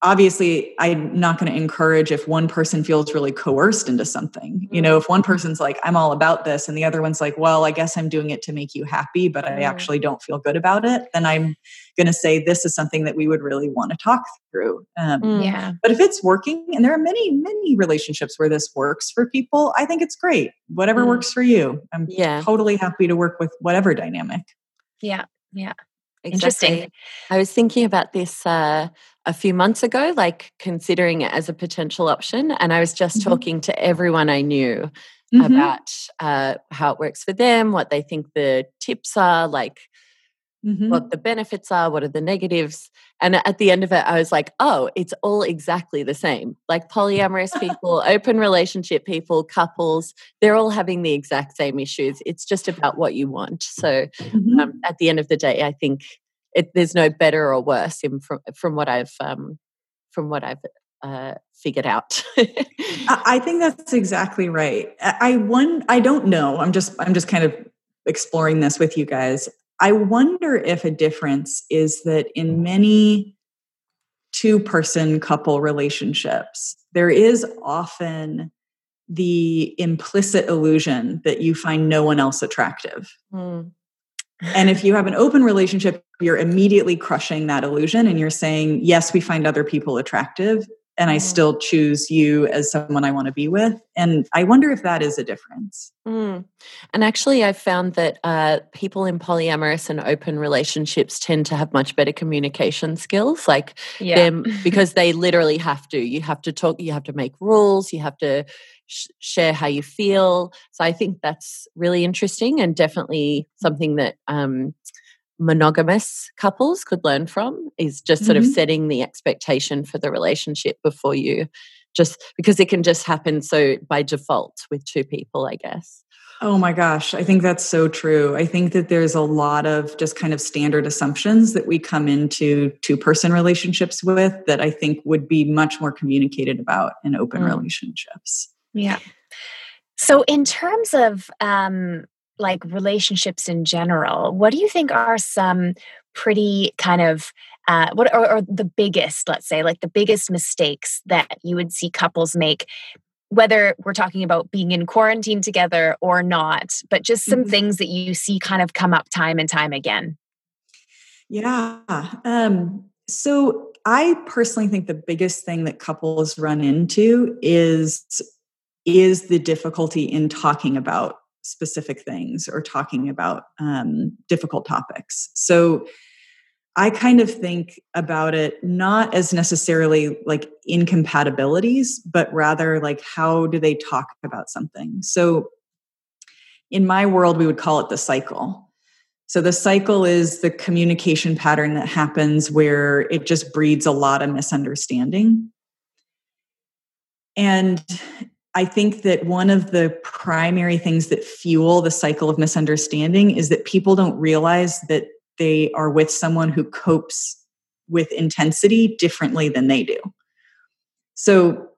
obviously i'm not going to encourage if one person feels really coerced into something you know if one mm-hmm. person's like i'm all about this and the other one's like well i guess i'm doing it to make you happy but i mm-hmm. actually don't feel good about it then i'm going to say this is something that we would really want to talk through um, mm. yeah but if it's working and there are many many relationships where this works for people i think it's great whatever mm. works for you i'm yeah. totally happy to work with whatever dynamic yeah yeah Exactly. Interesting. I was thinking about this uh, a few months ago, like considering it as a potential option. And I was just mm-hmm. talking to everyone I knew mm-hmm. about uh, how it works for them, what they think the tips are, like mm-hmm. what the benefits are, what are the negatives. And at the end of it, I was like, oh, it's all exactly the same. Like polyamorous [laughs] people, open relationship people, couples, they're all having the exact same issues. It's just about what you want. So mm-hmm. um, at the end of the day, I think it, there's no better or worse in, from, from what I've um, from what I've uh, figured out. I think that's exactly right. I one I don't know. I'm just I'm just kind of exploring this with you guys. I wonder if a difference is that in many two person couple relationships, there is often the implicit illusion that you find no one else attractive. Mm. And if you have an open relationship, you're immediately crushing that illusion and you're saying, Yes, we find other people attractive and I mm. still choose you as someone I want to be with. And I wonder if that is a difference. Mm. And actually, I've found that uh, people in polyamorous and open relationships tend to have much better communication skills, like yeah. them, because they literally have to. You have to talk, you have to make rules, you have to sh- share how you feel. So I think that's really interesting and definitely something that. Um, monogamous couples could learn from is just sort mm-hmm. of setting the expectation for the relationship before you just because it can just happen so by default with two people i guess oh my gosh i think that's so true i think that there's a lot of just kind of standard assumptions that we come into two person relationships with that i think would be much more communicated about in open mm. relationships yeah so in terms of um, like relationships in general, what do you think are some pretty kind of uh, what are, are the biggest, let's say, like the biggest mistakes that you would see couples make whether we're talking about being in quarantine together or not, but just some mm-hmm. things that you see kind of come up time and time again. Yeah. Um, so I personally think the biggest thing that couples run into is is the difficulty in talking about specific things or talking about um, difficult topics. So I kind of think about it not as necessarily like incompatibilities, but rather like how do they talk about something. So in my world, we would call it the cycle. So the cycle is the communication pattern that happens where it just breeds a lot of misunderstanding. And I think that one of the primary things that fuel the cycle of misunderstanding is that people don't realize that they are with someone who copes with intensity differently than they do. So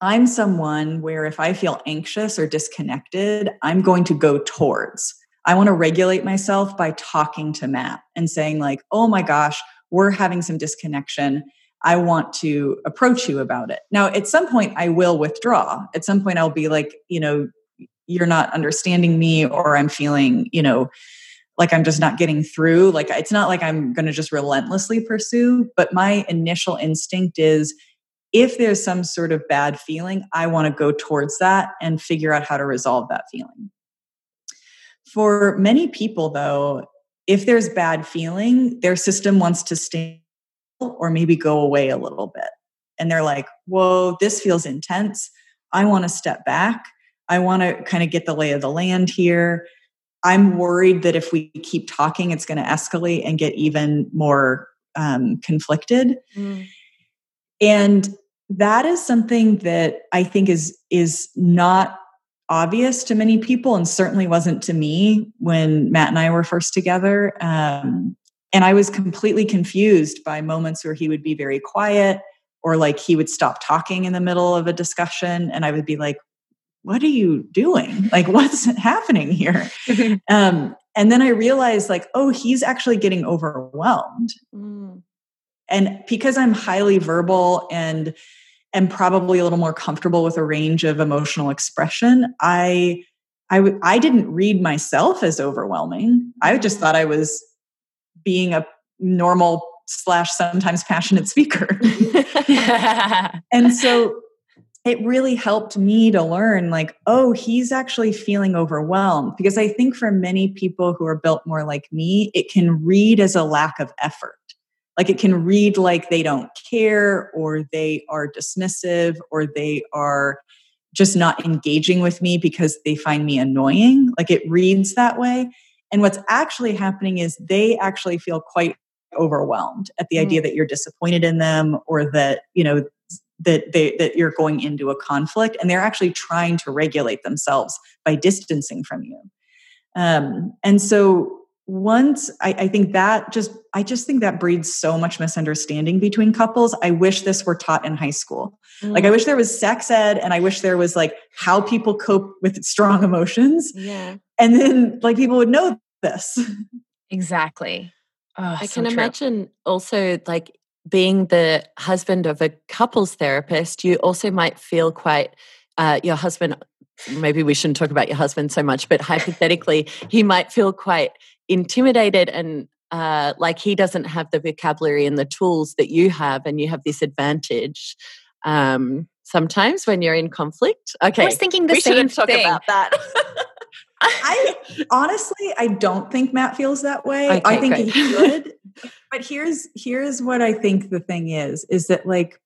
I'm someone where if I feel anxious or disconnected, I'm going to go towards. I want to regulate myself by talking to Matt and saying, like, oh my gosh, we're having some disconnection. I want to approach you about it. Now, at some point, I will withdraw. At some point, I'll be like, you know, you're not understanding me, or I'm feeling, you know, like I'm just not getting through. Like, it's not like I'm going to just relentlessly pursue, but my initial instinct is if there's some sort of bad feeling, I want to go towards that and figure out how to resolve that feeling. For many people, though, if there's bad feeling, their system wants to stay or maybe go away a little bit. And they're like, whoa, this feels intense. I want to step back. I want to kind of get the lay of the land here. I'm worried that if we keep talking, it's going to escalate and get even more um, conflicted. Mm. And that is something that I think is is not obvious to many people, and certainly wasn't to me when Matt and I were first together. Um, and I was completely confused by moments where he would be very quiet, or like he would stop talking in the middle of a discussion, and I would be like, "What are you doing? Like, [laughs] what's happening here?" [laughs] um, and then I realized, like, oh, he's actually getting overwhelmed. Mm. And because I'm highly verbal and am probably a little more comfortable with a range of emotional expression, I I w- I didn't read myself as overwhelming. I just thought I was being a normal slash sometimes passionate speaker. [laughs] and so it really helped me to learn like, oh, he's actually feeling overwhelmed. Because I think for many people who are built more like me, it can read as a lack of effort. Like it can read like they don't care or they are dismissive or they are just not engaging with me because they find me annoying. Like it reads that way. And what's actually happening is they actually feel quite overwhelmed at the mm. idea that you're disappointed in them or that, you know, that they that you're going into a conflict and they're actually trying to regulate themselves by distancing from you. Um, and so once I, I, think that just i just think that breeds so much misunderstanding between couples i wish this were taught in high school mm. like i mm. wish there was sex ed and i wish there was like how people cope with strong emotions yeah and then like people would know this exactly oh, i so can true. imagine also like being the husband of a couples therapist you also might feel quite uh, your husband maybe we shouldn't talk about your husband so much, but hypothetically, he might feel quite intimidated and uh, like he doesn't have the vocabulary and the tools that you have, and you have this advantage. Um, sometimes when you're in conflict. Okay, I was thinking the we same talk thing. about that. [laughs] I honestly, I don't think Matt feels that way. Okay, I think great. he [laughs] should. but here's here's what I think the thing is: is that like,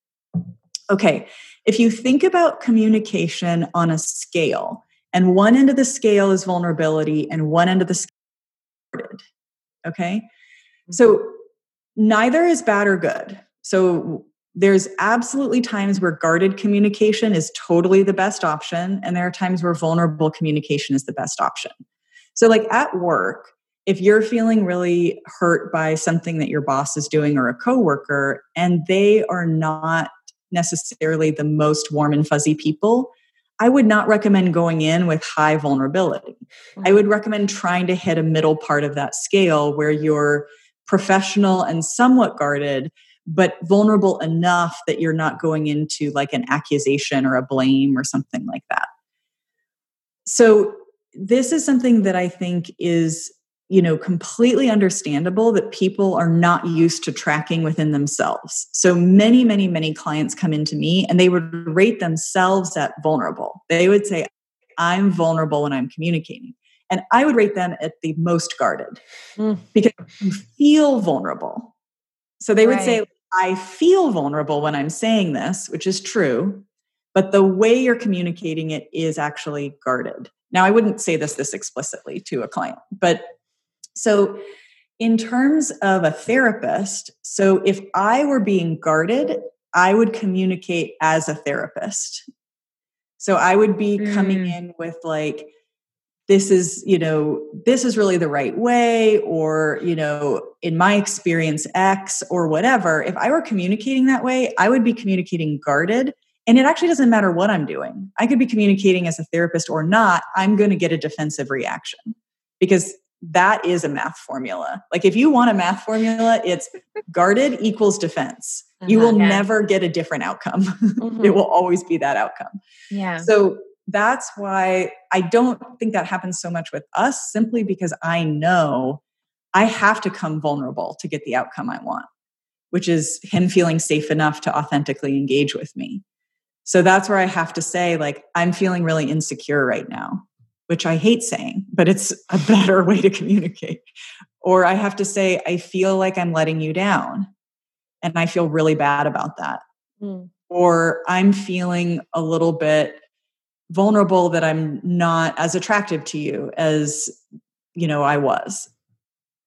okay, if you think about communication on a scale, and one end of the scale is vulnerability, and one end of the scale Okay. So mm-hmm. neither is bad or good. So there's absolutely times where guarded communication is totally the best option. And there are times where vulnerable communication is the best option. So, like at work, if you're feeling really hurt by something that your boss is doing or a coworker, and they are not necessarily the most warm and fuzzy people, I would not recommend going in with high vulnerability. I would recommend trying to hit a middle part of that scale where you're professional and somewhat guarded, but vulnerable enough that you're not going into like an accusation or a blame or something like that. So, this is something that I think is you know completely understandable that people are not used to tracking within themselves so many many many clients come into me and they would rate themselves at vulnerable they would say i'm vulnerable when i'm communicating and i would rate them at the most guarded mm. because you feel vulnerable so they would right. say i feel vulnerable when i'm saying this which is true but the way you're communicating it is actually guarded now i wouldn't say this this explicitly to a client but so, in terms of a therapist, so if I were being guarded, I would communicate as a therapist. So I would be mm. coming in with like, this is, you know, this is really the right way, or, you know, in my experience, X or whatever. If I were communicating that way, I would be communicating guarded And it actually doesn't matter what I'm doing. I could be communicating as a therapist or not. I'm going to get a defensive reaction because that is a math formula. Like if you want a math formula, it's guarded equals defense. Uh-huh, [laughs] you will yeah. never get a different outcome. [laughs] Mm-hmm. it will always be that outcome. Yeah. So that's why I don't think that happens so much with us simply because I know I have to come vulnerable to get the outcome I want, which is him feeling safe enough to authentically engage with me. So that's where I have to say, like, I'm feeling really insecure right now which I hate saying, but it's a [laughs] better way to communicate. Or I have to say, I feel like I'm letting you down. And I feel really bad about that. Mm. Or I'm feeling a little bit vulnerable that I'm not as attractive to you as, you know, I was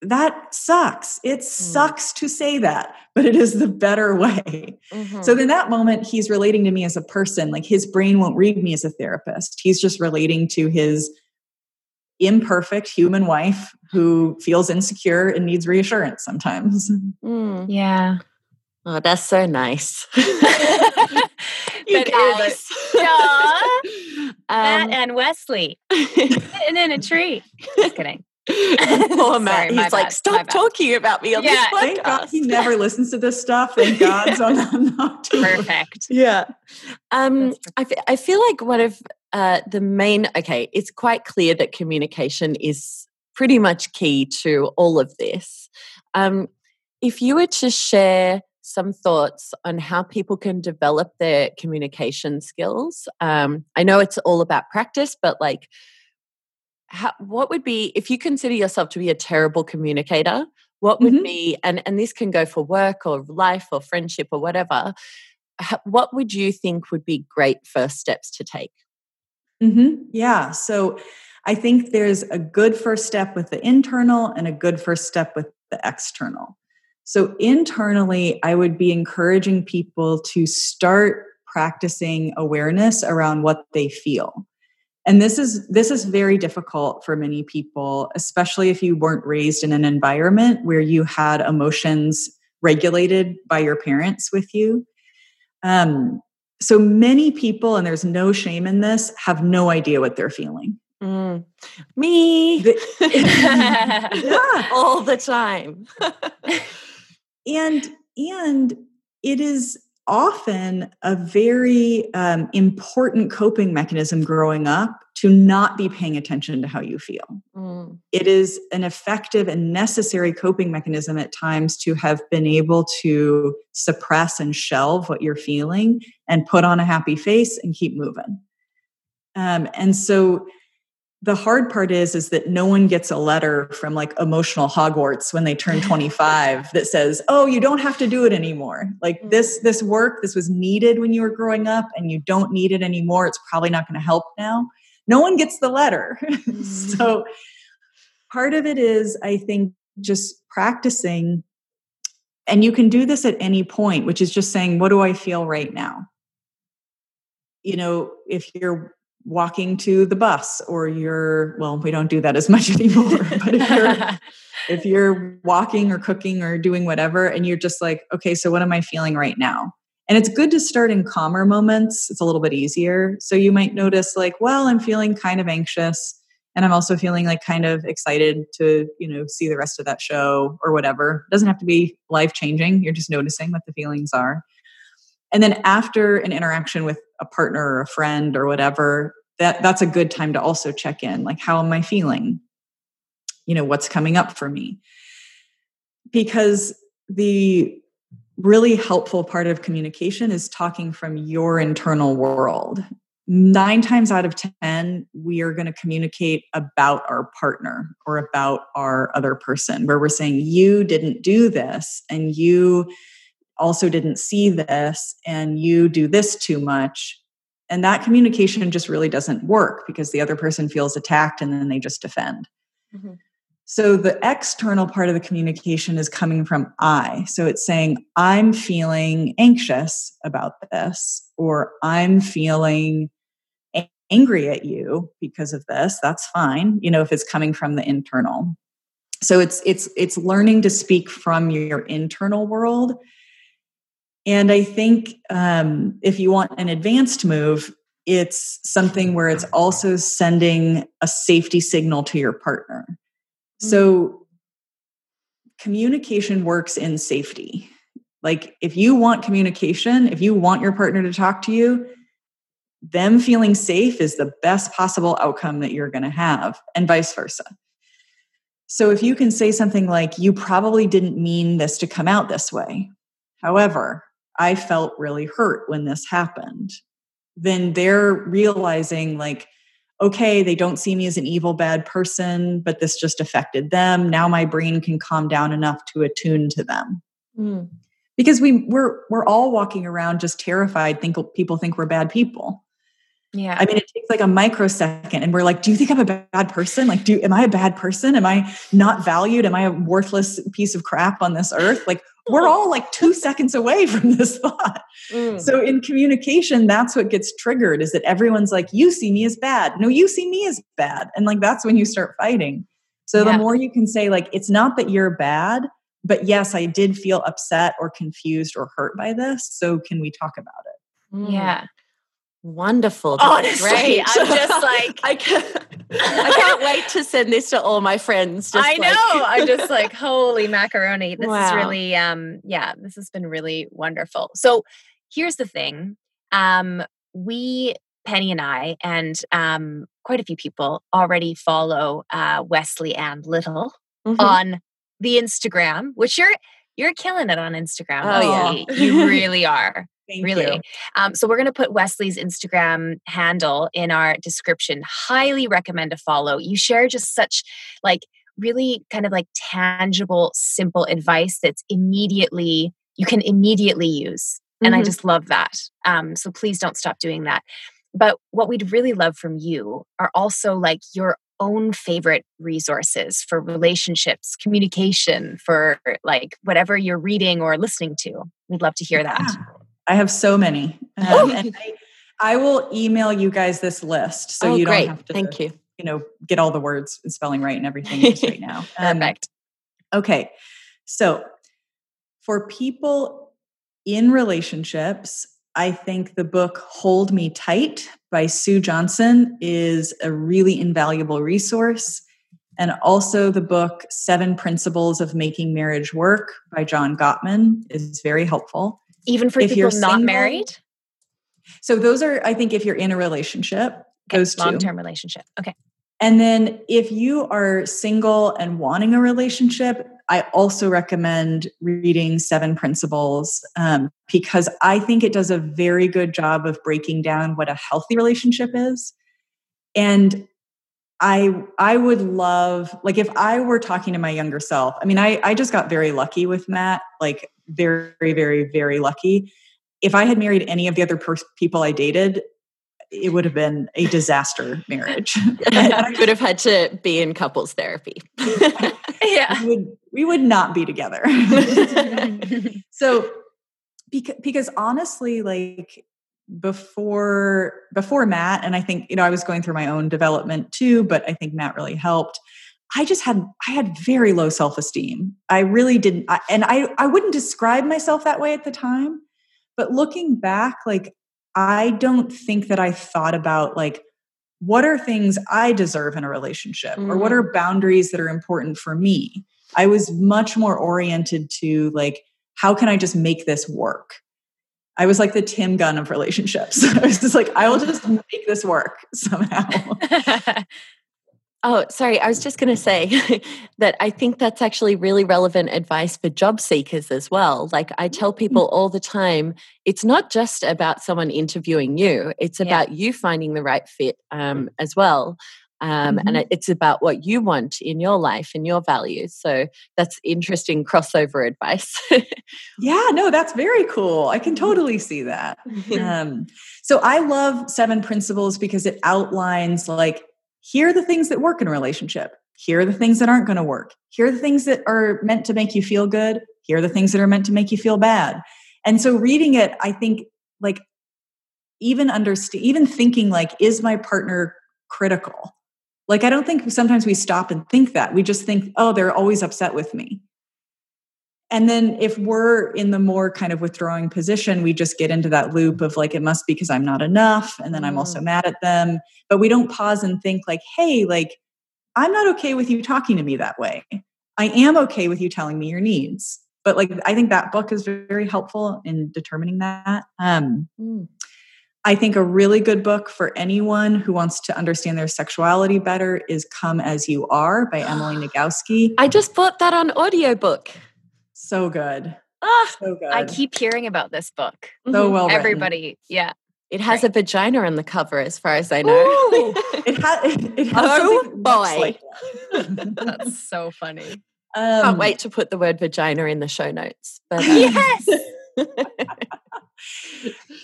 that sucks. It mm. sucks to say that, but it is the better [laughs] way. Mm-hmm. So in that moment, he's relating to me as a person. Like his brain won't read me as a therapist. He's just relating to his imperfect human wife who feels insecure and needs reassurance sometimes. [laughs] Mm. Yeah. Oh, that's so nice. [laughs] you that is. Yeah. Um, Matt and Wesley sitting in a tree. Just kidding. [laughs] Poor Matt. He's like, bad, stop talking about me on yeah, this podcast. Thank God he never listens to this stuff. Thank God. So I'm not perfect. [laughs] Yeah. Um, I, f- I feel like one of uh, the main, okay, it's quite clear that communication is pretty much key to all of this. Um, if you were to share some thoughts on how people can develop their communication skills, um, I know it's all about practice, but like, how, what would be if you consider yourself to be a terrible communicator what would mm-hmm. be and and this can go for work or life or friendship or whatever what would you think would be great first steps to take mm-hmm. yeah so i think there's a good first step with the internal and a good first step with the external so internally i would be encouraging people to start practicing awareness around what they feel and this is this is very difficult for many people especially if you weren't raised in an environment where you had emotions regulated by your parents with you um, so many people and there's no shame in this have no idea what they're feeling mm. me [laughs] [laughs] yeah. all the time [laughs] and and it is often a very um, important coping mechanism growing up to not be paying attention to how you feel. Mm. It is an effective and necessary coping mechanism at times to have been able to suppress and shelve what you're feeling and put on a happy face and keep moving. Um, and so the hard part is is that no one gets a letter from like emotional hogwarts when they turn [laughs] 25 that says oh you don't have to do it anymore. Like mm. this this work this was needed when you were growing up and you don't need it anymore. It's probably not going to help now. No one gets the letter. [laughs] Mm. so part of it is i think just practicing and you can do this at any point which is just saying what do i feel right now? You know if you're walking to the bus or you're well we don't do that as much [laughs] anymore but if you're [laughs] if you're walking or cooking or doing whatever and you're just like okay so what am i feeling right now? And it's good to start in calmer moments. It's a little bit easier. So you might notice like well i'm feeling kind of anxious and i'm also feeling like kind of excited to you know see the rest of that show or whatever. It doesn't have to be life changing you're just noticing what the feelings are. And then after an interaction with a partner or a friend or whatever that that's a good time to also check in like how am i feeling? You know what's coming up for me? Because the really helpful part of communication is talking from your internal world. Nine times out of ten we are going to communicate about our partner or about our other person where we're saying you didn't do this and you also didn't see this and you do this too much and that communication just really doesn't work because the other person feels attacked and then they just defend. Mm-hmm. So the external part of the communication is coming from I. So it's saying, I'm feeling anxious about this, or I'm feeling angry at you because of this. That's fine. You know, if it's coming from the internal. So it's it's it's learning to speak from your internal world And I think um, if you want an advanced move, it's something where it's also sending a safety signal to your partner. Mm-hmm. So communication works in safety. Like if you want communication, if you want your partner to talk to you, them feeling safe is the best possible outcome that you're going to have, and vice versa. So if you can say something like, You probably didn't mean this to come out this way. However, I felt really hurt when this happened. Then they're realizing, like, okay, they don't see me as an evil, bad person, but this just affected them. Now my brain can calm down enough to attune to them. Mm. Because we we're we're all walking around just terrified, think people think we're bad people. Yeah. I mean, it takes like a microsecond and we're like, do you think I'm a bad person? Like, do am I a bad person? Am I not valued? Am I a worthless piece of crap on this earth? Like, we're all like two seconds away [laughs] from this thought. Mm. So in communication, that's what gets triggered is that everyone's like, you see me as bad. No, you see me as bad. And like that's when you start fighting. So yeah. the more you can say, like, it's not that you're bad, but yes, I did feel upset or confused or hurt by this. So can we talk about it? Mm. Yeah. Wonderful. Honestly, great. I'm just [laughs] like I can't, I can't wait to send this to all my friends. I like. know. I'm just like, holy macaroni. This wow. is really um yeah, this has been really wonderful. So here's the thing. Um, we Penny and I and um quite a few people already follow uh Wesley and Little mm-hmm. on the Instagram, which you're you're killing it on Instagram. Oh, yeah. You really are. Thank really. Um, so we're going to put Wesley's Instagram handle in our description. Highly recommend a follow. You share just such like really kind of like tangible, simple advice that's immediately you can immediately use. And mm-hmm. I just love that. Um, so please don't stop doing that. But what we'd really love from you are also like your own favorite resources for relationships, communication, for like whatever you're reading or listening to. We'd love to hear that. Yeah. I have so many. Um, and I, I, will email you guys this list so oh, you don't great. have to thank you. You know, get all the words and spelling right and everything right now. [laughs] Um, Perfect. Okay. So for people in relationships, I think the book Hold Me Tight by Sue Johnson is a really invaluable resource. And also the book Seven Principles of Making Marriage Work by John Gottman is very helpful even for if people not single, married so those are i think if you're in a relationship okay. those long-term relationship okay and then if you are single and wanting a relationship i also recommend reading seven principles um, because i think it does a very good job of breaking down what a healthy relationship is and I I would love like if I were talking to my younger self. I mean, I I just got very lucky with Matt. Like very, very, very lucky. If I had married any of the other pers- people I dated, it would have been a disaster marriage. [laughs] I would have had to be in couples therapy. [laughs] [laughs] yeah. We would, we would not be together. so, because, because honestly, like before before Matt, and I think, you know, I was going through my own development too, but I think Matt really helped. I just had I had very low self-esteem. I really didn't I, and I I wouldn't describe myself that way at the time, but looking back like I don't think that I thought about like what are things I deserve in a relationship mm-hmm. or what are mm. boundaries that are important for me. I was much more oriented to like how can I just make this work? I was like the Tim Gunn of relationships. [laughs] I was just like, I will just [laughs] make this work somehow. [laughs] Oh, sorry. I was just going to say [laughs] that I think that's actually really relevant advice for job seekers as well. Like I tell mm. people all the time, it's not just about someone interviewing you, it's about you finding the right fit um, as well. Um, mm-hmm. And it's about what you want in your life and your values. So that's interesting crossover advice. yeah, no, that's very cool. I can mm-hmm. [laughs] totally see that. um, so I love Seven Principles because it outlines like here are the things that work in a relationship. Here are the things that aren't going to work. Here are the things that are meant to make you feel good. Here are the things that are meant to make you feel bad. And so reading it, I think like even understand, even thinking like, is my partner critical? Like, I don't think sometimes we stop and think that. We just think, oh, they're always upset with me. And then if we're in the more kind of withdrawing position, we just get into that loop of like, it must be because I'm not enough. And then I'm also mm. mad at them. But we don't pause and think, like, hey, like, I'm not okay with you talking to me that way. I am okay with you telling me your needs. But like, I think that book is very helpful in determining that. Um, mm. I think a really good book for anyone who wants to understand their sexuality better is Come As You Are by Emily [gasps] Nagoski. I just bought that on audiobook. So good. Ah, so good. I keep hearing about this book. So well, everybody, yeah. It has Great. a vagina on the cover, as far as I know. [laughs] it, ha- [laughs] it, has. Oh boy, [laughs] that's so funny. Um, Can't wait to put the word vagina in the show notes. But, um, yes.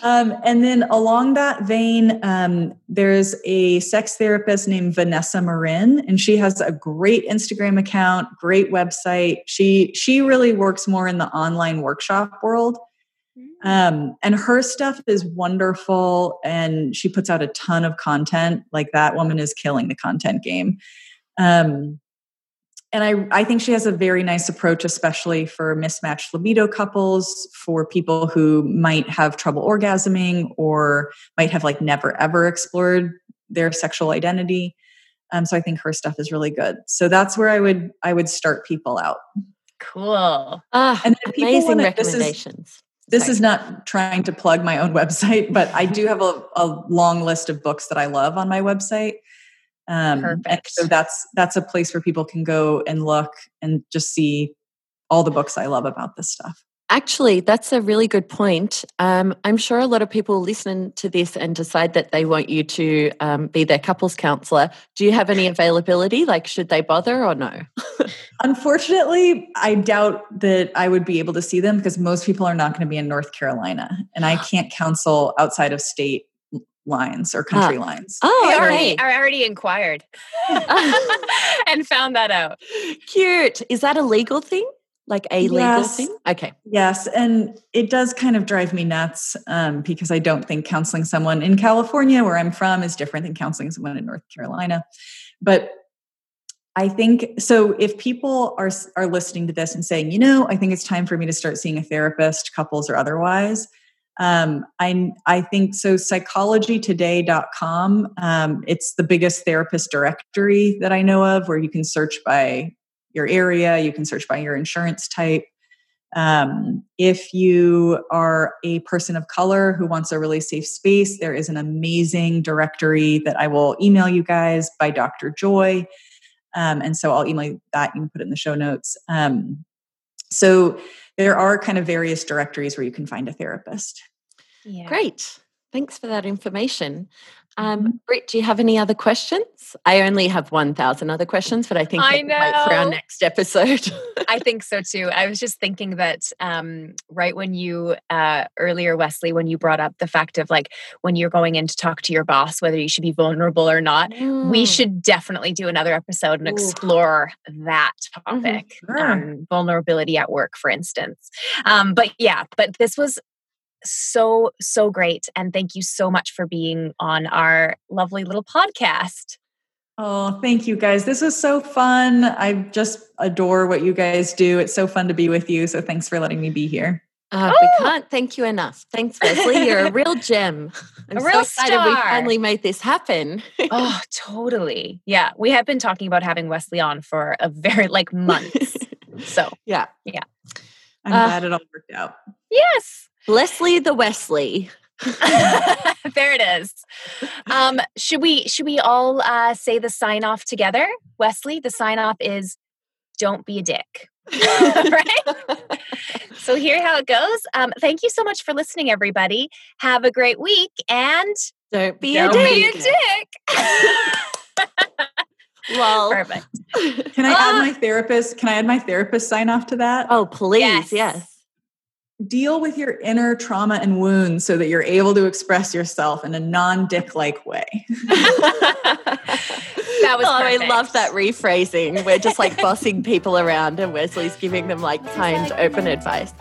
Um, and then along that vein, um, there's a sex therapist named Vanessa Marin, and she has a great Instagram account, great website. She she really works more in the online workshop world. Mm. Um, and her stuff is wonderful, and she puts out a ton of content. Like that woman is killing the content game. Um, and I, I think she has a very nice approach, especially for mismatched libido couples, for people who might have trouble orgasming or might have like never ever explored their sexual identity. Um, so I think her stuff is really good. So that's where I would I would start people out. Cool. Ah, and amazing wanna, recommendations. This is, this is not trying to plug my own [laughs] website, but I do have a, a long list of books that I love on my website. Um, Perfect. so that's that's a place where people can go and look and just see all the books I love about this stuff. Actually, that's a really good point. Um, I'm sure a lot of people listen to this and decide that they want you to um, be their couples counselor. Do you have any availability? Like, should they bother or no? [laughs] Unfortunately, I doubt that I would be able to see them because most people are not going to be in North Carolina, and I can't counsel outside of state lines or country lines. Oh, I already, I already inquired [laughs] [laughs] and found that out. Cute. Is that a legal thing? Like a legal yes. thing? Okay. Yes. And it does kind of drive me nuts um, because I don't think counseling someone in California, where I'm from, is different than counseling someone in North Carolina. But I think so. If people are are listening to this and saying, you know, I think it's time for me to start seeing a therapist, couples or otherwise, um, I, I think so. Psychologytoday.com. Um, it's the biggest therapist directory that I know of where you can search by your area, you can search by your insurance type. Um, if you are a person of color who wants a really safe space, there is an amazing directory that I will email you guys by Dr. Joy. Um, and so I'll email that. You can put it in the show notes. Um, so there are kind of various directories where you can find a therapist. Yeah. Great. Thanks for that information. Um, mm-hmm. Britt, do you have any other questions? I only have 1,000 other questions, but I think I know. for our next episode. [laughs] I think so too. I was just thinking that um, right when you, uh, earlier, Wesley, when you brought up the fact of like when you're going in to talk to your boss, whether you should be vulnerable or not, mm. we should definitely do another episode and Ooh. explore that mm-hmm. topic mm-hmm. sure. um, vulnerability at work, for instance. Um, but yeah, but this was so, so great. And thank you so much for being on our lovely little podcast. Oh, thank you guys. This was so fun. I just adore what you guys do. It's so fun to be with you. So thanks for letting me be here. Uh, oh. We can't thank you enough. Thanks, Wesley. You're a real gem. [laughs] I'm a real so excited star. we finally made this happen. oh, [laughs] totally. Yeah. We have been talking about having Wesley on for a very like months. [laughs] so yeah. Yeah. I'm uh, glad it all worked out. Yes. Leslie the Wesley. [laughs] there it is. Um, should we should we all uh, say the sign off together? Wesley, the sign off is don't be a dick. [laughs] right? so here how it goes. Um, thank you so much for listening, everybody. Have a great week and don't be don't a dick. Be a dick. [laughs] well, perfect. Can I uh, add my therapist? Can I add my therapist sign off to that? Oh, please, yes. yes deal with your inner trauma and wounds so that you're able to express yourself in a non-dick like way. that was oh, I love that rephrasing. We're just like bossing people around and Wesley's giving them like kind open advice.